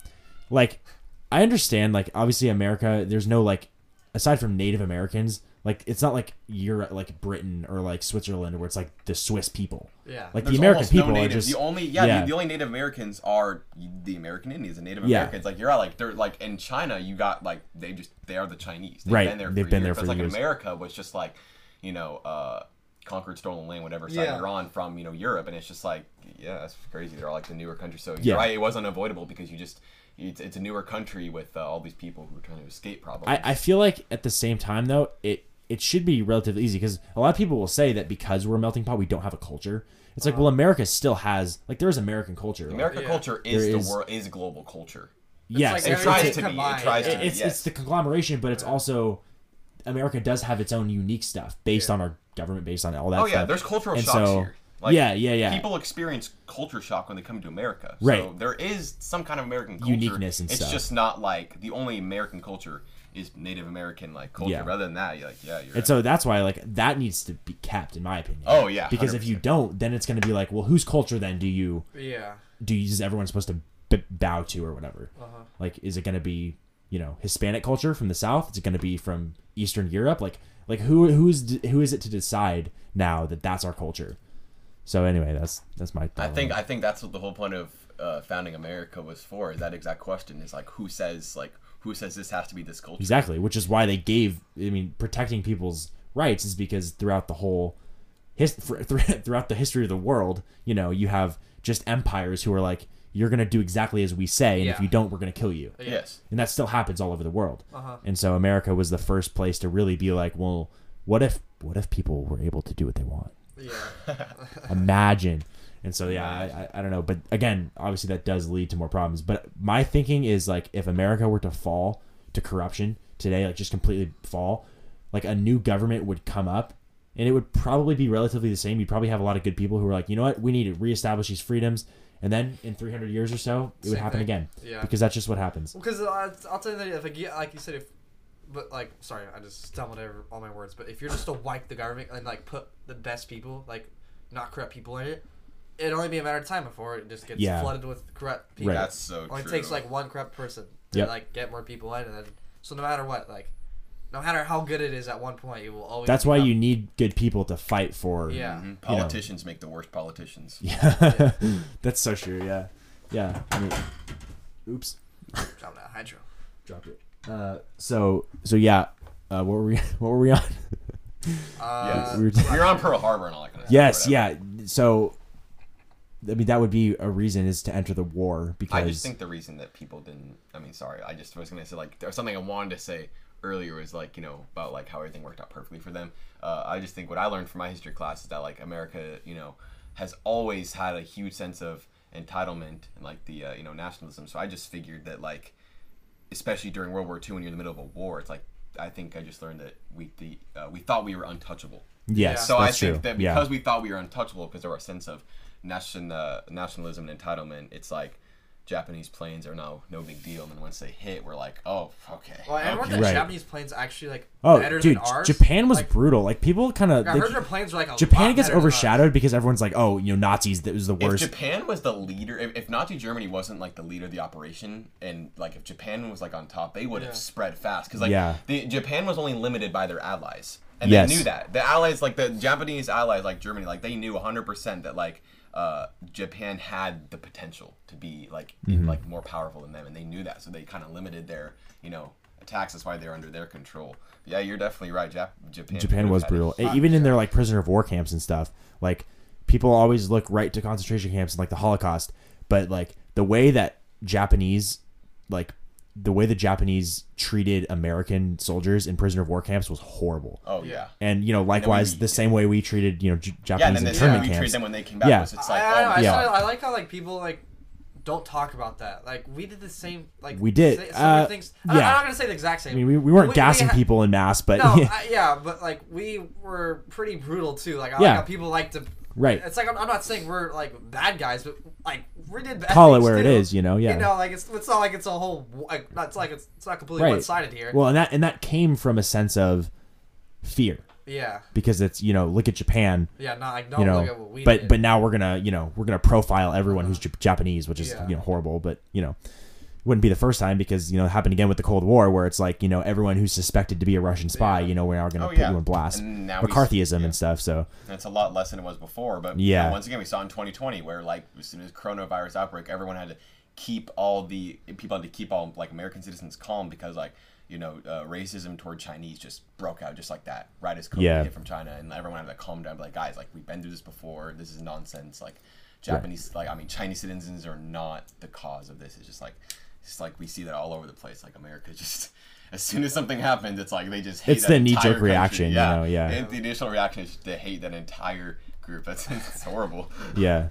Like, I understand. Like, obviously, America. There's no like, aside from Native Americans, like it's not like Europe, like Britain or like Switzerland, where it's like the Swiss people. Yeah. Like There's the American almost no people are just the only yeah, yeah. The, the only Native Americans are the American Indians and Native Yeah. Americans. Like you're all like they're like in China, you got like they just they are the Chinese. They've Right, Been there they've for been years. there But for it's like years. America was just like, you know, uh, conquered stolen land, whatever side Yeah. you're on from, you know, Europe, and it's just like, yeah, that's crazy. They're all like the newer country. So Yeah. right, it was unavoidable because you just. It's, it's a newer country with uh, all these people who are trying to escape. Probably. I, I feel like at the same time though, it it should be relatively easy because a lot of people will say that because we're a melting pot, we don't have a culture. It's like, uh-huh. well, America still has like there is American culture. Like, American Yeah. culture is There the is- world is global culture. yes, like It tries it's, to be. It tries yeah. to be. it's, yes. it's the conglomeration, but it's also America does have its own unique stuff based Yeah. on our government, based on all that. Oh yeah, stuff. there's cultural And shocks so- here. Like, yeah, yeah, yeah. People experience culture shock when they come to America. Right. So there is some kind of American culture. Uniqueness and it's stuff. just not like the only American culture is Native American like culture. Yeah. Rather than that, you're like, yeah, you're. And right. so that's why like that needs to be kept, in my opinion. Oh, yeah, because if you don't, then it's going to be like, well, whose culture then do you Yeah. do you, is everyone supposed to b- bow to or whatever? Uh-huh. Like, is it going to be you know Hispanic culture from the South? Is it going to be from Eastern Europe? Like, like who who's who is it to decide now that that's our culture? So anyway, that's that's my. I think I think that's what the whole point of uh, founding America was for. Is that exact question? Is like who says like who says this has to be this culture? Exactly, which is why they gave. I mean, protecting people's rights is because throughout the whole, his, thr- thr- throughout the history of the world, you know, you have just empires who are like, you're gonna do exactly as we say, and if you don't, we're gonna kill you. Yes. And that still happens all over the world. Uh-huh. And so America was the first place to really be like, well, what if what if people were able to do what they want? Yeah. Imagine. And so yeah, I, I, I don't know, but again, obviously that does lead to more problems. But my thinking is like if America were to fall to corruption today, like just completely fall, like a new government would come up, and it would probably be relatively the same. You'd probably have a lot of good people who are like, you know what, we need to reestablish these freedoms, and then in 300 years or so, it would Same happen thing. again Yeah. because that's just what happens. Because uh, I'll tell you that if like, yeah, like you said, if but like sorry, I just stumbled over all my words. But if you're just to wipe the government and like put the best people, like not corrupt people in it, it'd only be a matter of time before it just gets Yeah. flooded with corrupt people. Right. That's so true. Only true. takes like one corrupt person to Yep. like get more people in, and then so no matter what, like no matter how good it is at one point, it will always. That's why become- you need good people to fight for. Yeah. Mhm. Politicians make the worst politicians. Yeah, that's so true. Yeah, yeah. I mean, oops, Drop that hydro. dropped it. Uh, so so yeah. Uh, what were we? What were we on? Uh, Yes. we were- You're on Pearl Harbor and all that kind of yes, stuff. whatever. yeah. So, I mean, that would be a reason is to enter the war because I just think the reason that people didn't. I mean, sorry, I just was gonna say like there was something I wanted to say earlier was like you know about like how everything worked out perfectly for them. Uh, I just think what I learned from my history class is that like America, you know, has always had a huge sense of entitlement and like the uh, you know nationalism. So I just figured that like, especially during World War II when you're in the middle of a war, it's like I think I just learned that we the uh, we thought we were untouchable. yes, So I think true. that yeah. because we thought we were untouchable because of our sense of nation, uh, nationalism and entitlement, it's like Japanese planes are now no big deal. And then once they hit, we're like, oh, okay. Well, I heard okay. that Right. Japanese planes actually like oh, better dude, than ours. Japan was Like, brutal. Like people kind of. I heard their planes were like a Japan lot gets better than ours. overshadowed because everyone's like, oh, you know, Nazis. That was the If worst. Japan was the leader, if, if Nazi Germany wasn't like the leader of the operation, and like if Japan was like on top, they would have Yeah. spread fast. Because like Yeah. the, Japan was only limited by their allies, and Yes. they knew that. The allies, like the Japanese allies, like Germany, like they knew 100% that like uh, Japan had the potential to be like Mm-hmm. in, like more powerful than them, and they knew that, so they kind of limited their you know attacks. That's why they're under their control. Yeah, you're definitely right. Jap- Japan. Japan was brutal. Even in their like prisoner of war camps and stuff. Like people always look right to concentration camps and like the Holocaust, but like the way that Japanese like the way the Japanese treated American soldiers in prisoner of war camps was horrible. Oh yeah. And you know, likewise, we- the same way we treated you know J- Yeah, and Japanese then in the internment we treat camps. them when they came back Yeah. was it's like, I, I, oh I, yeah. saw- I like how like people like don't talk about that. Like we did the same. Like We did, say- uh, things. I, yeah. I'm not gonna say the exact same. I mean, we, we weren't gassing ha- people in mass, but No, I, yeah, but like we were pretty brutal too. Like I Yeah. like how people like to Right. It's like I'm, I'm not saying we're like bad guys, but like we did bad. Call it where it too. is, you know. Yeah. You know, like it's it's not like it's a whole like not it's like it's it's not completely Right. one sided here. Well, and that and that came from a sense of fear yeah, because it's you know look at Japan, yeah, not like don't you know, look at what we but did. but now we're gonna you know we're gonna profile everyone who's uh-huh. Jap- Japanese, which is Yeah. you know horrible, but you know wouldn't be the first time because you know it happened again with the Cold War where it's like you know everyone who's suspected to be a Russian spy, Yeah. you know we're now gonna Oh, put yeah. you on blast, And McCarthyism yeah. and stuff. So And it's a lot less than it was before. But Yeah. once again, we saw in 2020 where like as soon as coronavirus outbreak, everyone had to keep all the people had to keep all like American citizens calm because like you know uh, racism toward Chinese just broke out just like that right as COVID hit from China, and everyone had to calm down. Be like guys, like we've been through this before. This is nonsense. Like Japanese, like I mean, Chinese citizens are not the cause of this. It's just like it's like we see that all over the place. Like America just. As soon as something happens, it's like they just hate It's that the knee-jerk entire country. reaction, you know, yeah. And the initial reaction is to hate that entire group. That's it's horrible. yeah,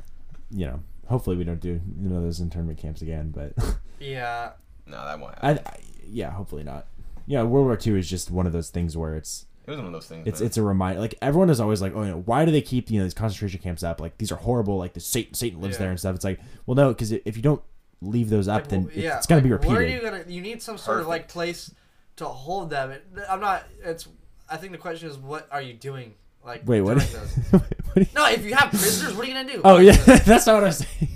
you know hopefully we don't do you know those internment camps again, but yeah, No, that won't I, happen. I yeah hopefully not. Yeah, World War II is just one of those things where it's it was one of those things. It's man. it's a reminder. Like everyone is always like, oh, you know, why do they keep you know these concentration camps up? Like these are horrible. Like the Satan Satan lives Yeah. there and stuff. It's like, well, no, because if you don't leave those up, Like, then well, it's, yeah, it's gonna be like, Where are you repeated. gonna? You need some sort of like place to hold them. It- I'm not. It's. I think the question is, what are you doing? Like, Wait, what? during? What you- No, if you have prisoners, what are you gonna do? oh Like, yeah, uh, that's not what I was saying.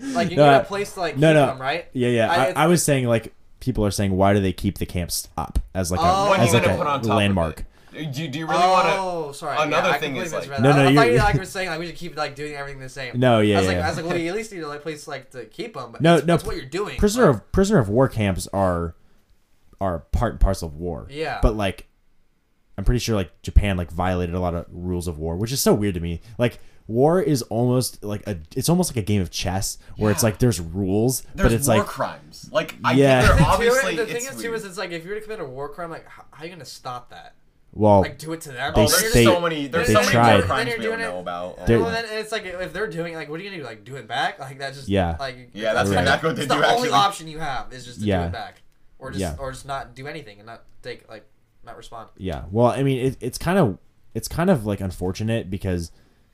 Like you No, need I- a place to like no, keep no. them, right? Yeah, yeah. I- I, I, was saying like people are saying why do they keep the camps up as like a Oh. What are as like a put on top of landmark? It? Do you, do you really want to? oh, sorry. another yeah, I thing is, completely like- misread No, no, I, thought you're- you like were saying like we should keep like doing everything the same. No, yeah, I was like, yeah. I was like, well, you at least need a like, place like to keep them. But No, that's, no, that's what you're doing. prisoner Like, of prisoner of war camps are are part and parcel of war. Yeah. But like I'm pretty sure like Japan like violated a lot of rules of war, which is so weird to me. Like war is almost like a it's almost like a game of chess where it's like there's rules, There's but it's war like crimes. Like I Yeah. get the there thing obviously. the thing it's is too is it's like if you were to commit a war crime, like how, how are you gonna stop that? Well Like do it to them? They Oh, there's they- so many. There's they so many tried. war crimes we don't it- know about. Oh, They're- well, then it's like if they're doing like what are you gonna do? Like do it back? Like that just Yeah. Like Yeah, that's like, exactly what they it's do, The only option you have is just to Yeah. do it back, or just Yeah. or just not do anything and not take like not respond. yeah. Well, I mean it, it's kind of it's kind of like unfortunate because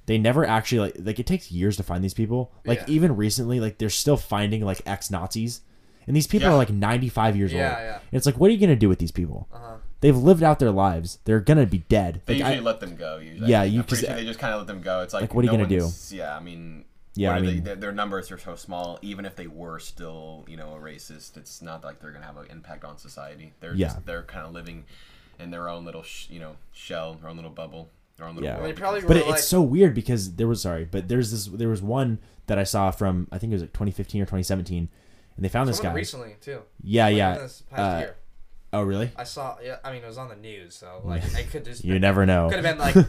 they never actually like like it takes years to find these people. Like Yeah. even recently like they're still finding like ex Nazis. And these people Yeah. are like 95 years Yeah, old. yeah. And it's like, what are you going to do with these people? Uh huh. They've lived out their lives. They're going to be dead. They Like, usually I- let them go. Usually, Yeah, I'm you- pretty 'cause- sure they just kind of let them go. It's like, Like, what are you no gonna do? Yeah, I mean, Yeah, I are they- mean- their, their numbers are so small. Even if they were still, you know, a racist, it's not like they're gonna have an impact on society. They're Yeah. just they're kind of living in their own little, sh- you know, shell, their own little bubble, their own little Yeah. world. But it, like, it's so weird because there was sorry, but there's this there was one that I saw from I think it was like 2015 or 2017, and they found this guy. recently too. Yeah, Like, yeah. This past Uh, year. Oh, really? I saw. Yeah, I mean it was on the news, so like I could just. You never know. Could have been like,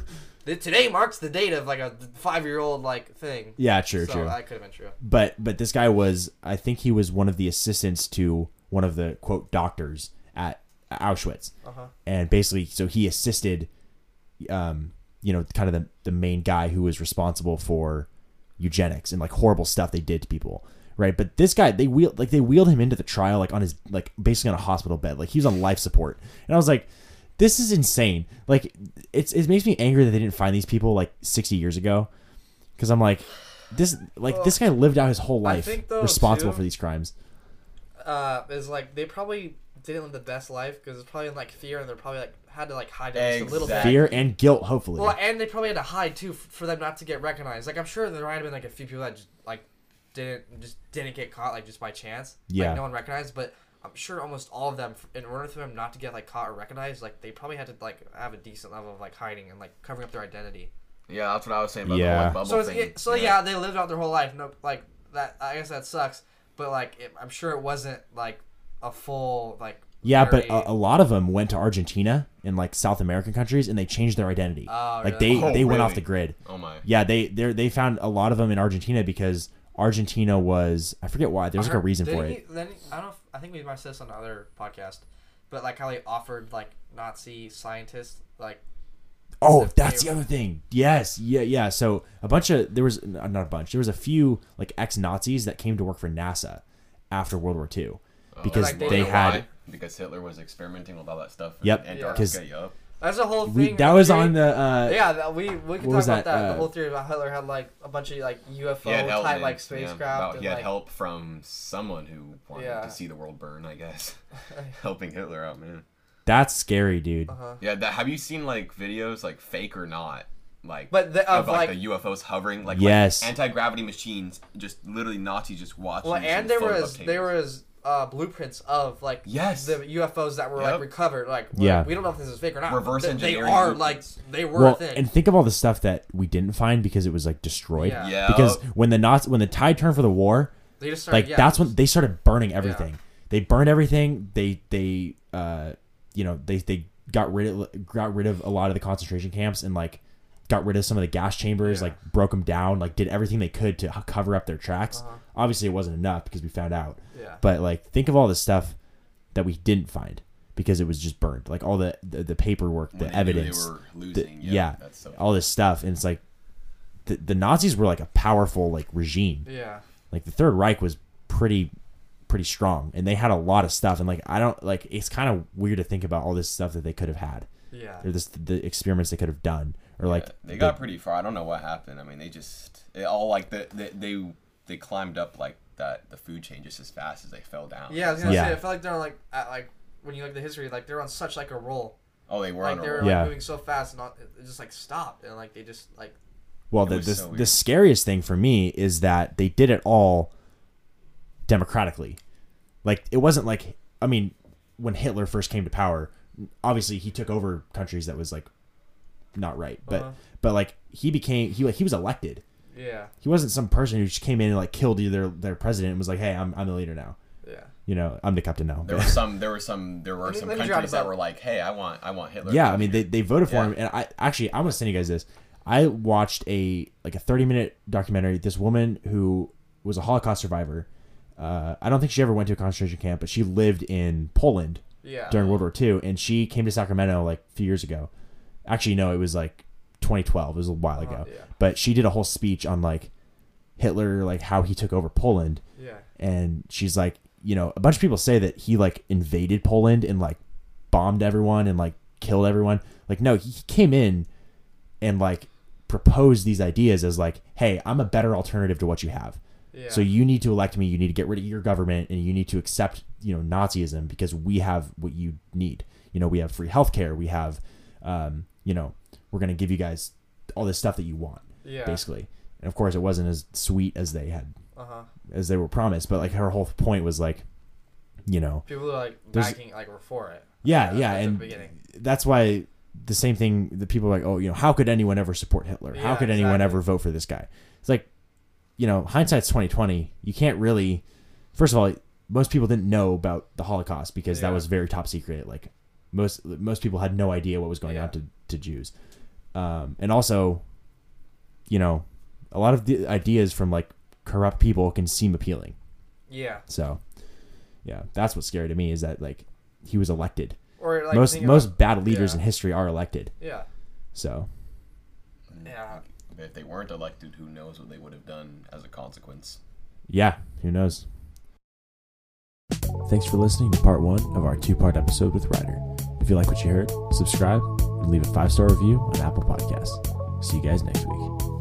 today marks the date of like a five-year-old like thing. Yeah, true, so true. That could have been true. But but this guy was I think he was one of the assistants to one of the quote doctors at Auschwitz, Uh huh. and basically so he assisted, um, you know, kind of the the main guy who was responsible for eugenics and like horrible stuff they did to people. Right, but this guy, they wheeled like they wheeled him into the trial like on his like basically on a hospital bed, like he was on life support, and I was like, this is insane. Like it's it makes me angry that they didn't find these people like sixty years ago, because I'm like, this like this guy lived out his whole life though, responsible too- for these crimes. Uh, is like they probably didn't live the best life because it's probably in like fear and they're probably like had to like hide just a little bit. Fear and guilt, hopefully. Well, and they probably had to hide too for them not to get recognized. Like I'm sure there might have been like a few people that just like didn't just didn't get caught like just by chance. Yeah. Like no one recognized, but I'm sure almost all of them, in order for them not to get like caught or recognized, like they probably had to like have a decent level of like hiding and like covering up their identity. Yeah, that's what I was saying about Yeah. the whole like, bubble So thing. it, so yeah, they lived out their whole life. No, like that. I guess that sucks. But like, it, I'm sure it wasn't like a full like. yeah, but a, a lot of them went to Argentina and like South American countries, and they changed their identity. Oh, like really? they Oh, they went oh, off the grid. Oh my. Yeah, they they they found a lot of them in Argentina because Argentina was I forget why. There's I like a reason for didn't it. then he- I don't. I think we might have said this on another podcast, but like how they offered like Nazi scientists like. Oh, that's they- the other thing. Yes, yeah, yeah. So a bunch of there was not a bunch. There was a few like ex Nazis that came to work for NASA after World War II oh. because Like, they they had Why? because Hitler was experimenting with all that stuff. in Yep, Antarctica. 'cause- Yup. That's a whole We, thing. that was theory- on the. Uh, Yeah, that, we we can talk about that, that. uh, the whole theory about Hitler had like a bunch of like UFO He had help, type man. like Yeah, spacecraft. about- and, he had like, help from someone who wanted Yeah. to see the world burn. I guess helping Hitler out, man. That's scary, dude. Uh-huh. Yeah, that, have you seen like videos, like fake or not, like But the, of of like, like, the UFOs hovering, like Yes. anti gravity machines, just literally Nazis just watching. well, some and there photo was tables. there was uh, blueprints of like Yes. the UFOs that were Yep. like recovered. Like we're- Yeah. we don't know if this is fake or not. Reverse they, engineering They are like they were a Well, thing. and think of all the stuff that we didn't find because it was like destroyed. Yeah. Yeah. Because when the Nazi, when the tide turned for the war, they just started, like yeah, that's it when they started burning everything. They burned everything. They they uh you know they they got rid of got rid of a lot of the concentration camps and like got rid of some of the gas chambers. Yeah. Like broke them down. Like did everything they could to cover up their tracks. Uh-huh. Obviously, it wasn't enough because we found out. Yeah. But like think of all the stuff that we didn't find because it was just burned. Like all the the, the paperwork, When the they evidence They were the- losing. yeah, yeah, so all this stuff, and it's like the, the Nazis were like a powerful like regime. yeah. Like the Third Reich was pretty pretty strong, and they had a lot of stuff. And like I don't like it's kind of weird to think about all this stuff that they could have had, Yeah. or this the experiments they could have done, or like Yeah, they the- got pretty far. I don't know what happened. I mean, they just it all like the, the they they climbed up like that the food chain just as fast as they fell down. Yeah, I was gonna Yeah. say I felt like they're on like at like when you look at the history, like they're on such like a roll. Oh, they were Like on they were roll. like Yeah. moving so fast and not, it just like stopped and like they just like Well, the the, so the scariest thing for me is that they did it all democratically. Like it wasn't like I mean, when Hitler first came to power, obviously he took over countries that was like not right, but Uh-huh. but like he became he like he was elected. Yeah He wasn't some person who just came in and like killed their their president and was like, "Hey, I'm I'm the leader now." yeah You know, I'm the captain now. There were some. There were some. There were Let me- some let countries that about- were like, "Hey, I want, I want Hitler." yeah, I mean they, they voted for Yeah. him, and I actually I'm gonna send you guys this. I watched a like a 30 minute documentary. This woman who was a Holocaust survivor. Uh, I don't think she ever went to a concentration camp, but she lived in Poland yeah during World War II, and she came to Sacramento like a few years ago. Actually, no, it was like 2012. It was a while Uh-huh, ago. yeah. But she did a whole speech on like Hitler, like how he took over Poland, yeah and she's like, you know, a bunch of people say that he like invaded Poland and like bombed everyone and like killed everyone. Like, no, he came in and like proposed these ideas as like, hey, I'm a better alternative to what you have. yeah So you need to elect me. You need to get rid of your government, and you need to accept, you know, Nazism because we have what you need. You know, we have free healthcare. We have, um, you know, we're gonna give you guys all this stuff that you want, yeah basically. And of course, it wasn't as sweet as they had uh huh as they were promised. But like her whole point was like, you know, people are like backing like were for it yeah, Yeah, and that's why the same thing. The people are like, oh, you know, how could anyone ever support Hitler? how Yeah, could anyone exactly. ever vote for this guy? It's like, you know, hindsight's twenty twenty. You can't really. First of all, most people didn't know about the Holocaust because that was very top secret. Like most most people had no idea what was going on to to Jews, um, and also, you know, a lot of the ideas from like corrupt people can seem appealing. yeah So, yeah, that's what's scary to me is that like he was elected. or like most think most about- bad leaders yeah. in history are elected. yeah So, yeah If they weren't elected, who knows what they would have done as a consequence? yeah, who knows? Thanks for listening to part one of our two part episode with Rider. If you like what you heard, subscribe and leave a five star review on Apple Podcasts. See you guys next week.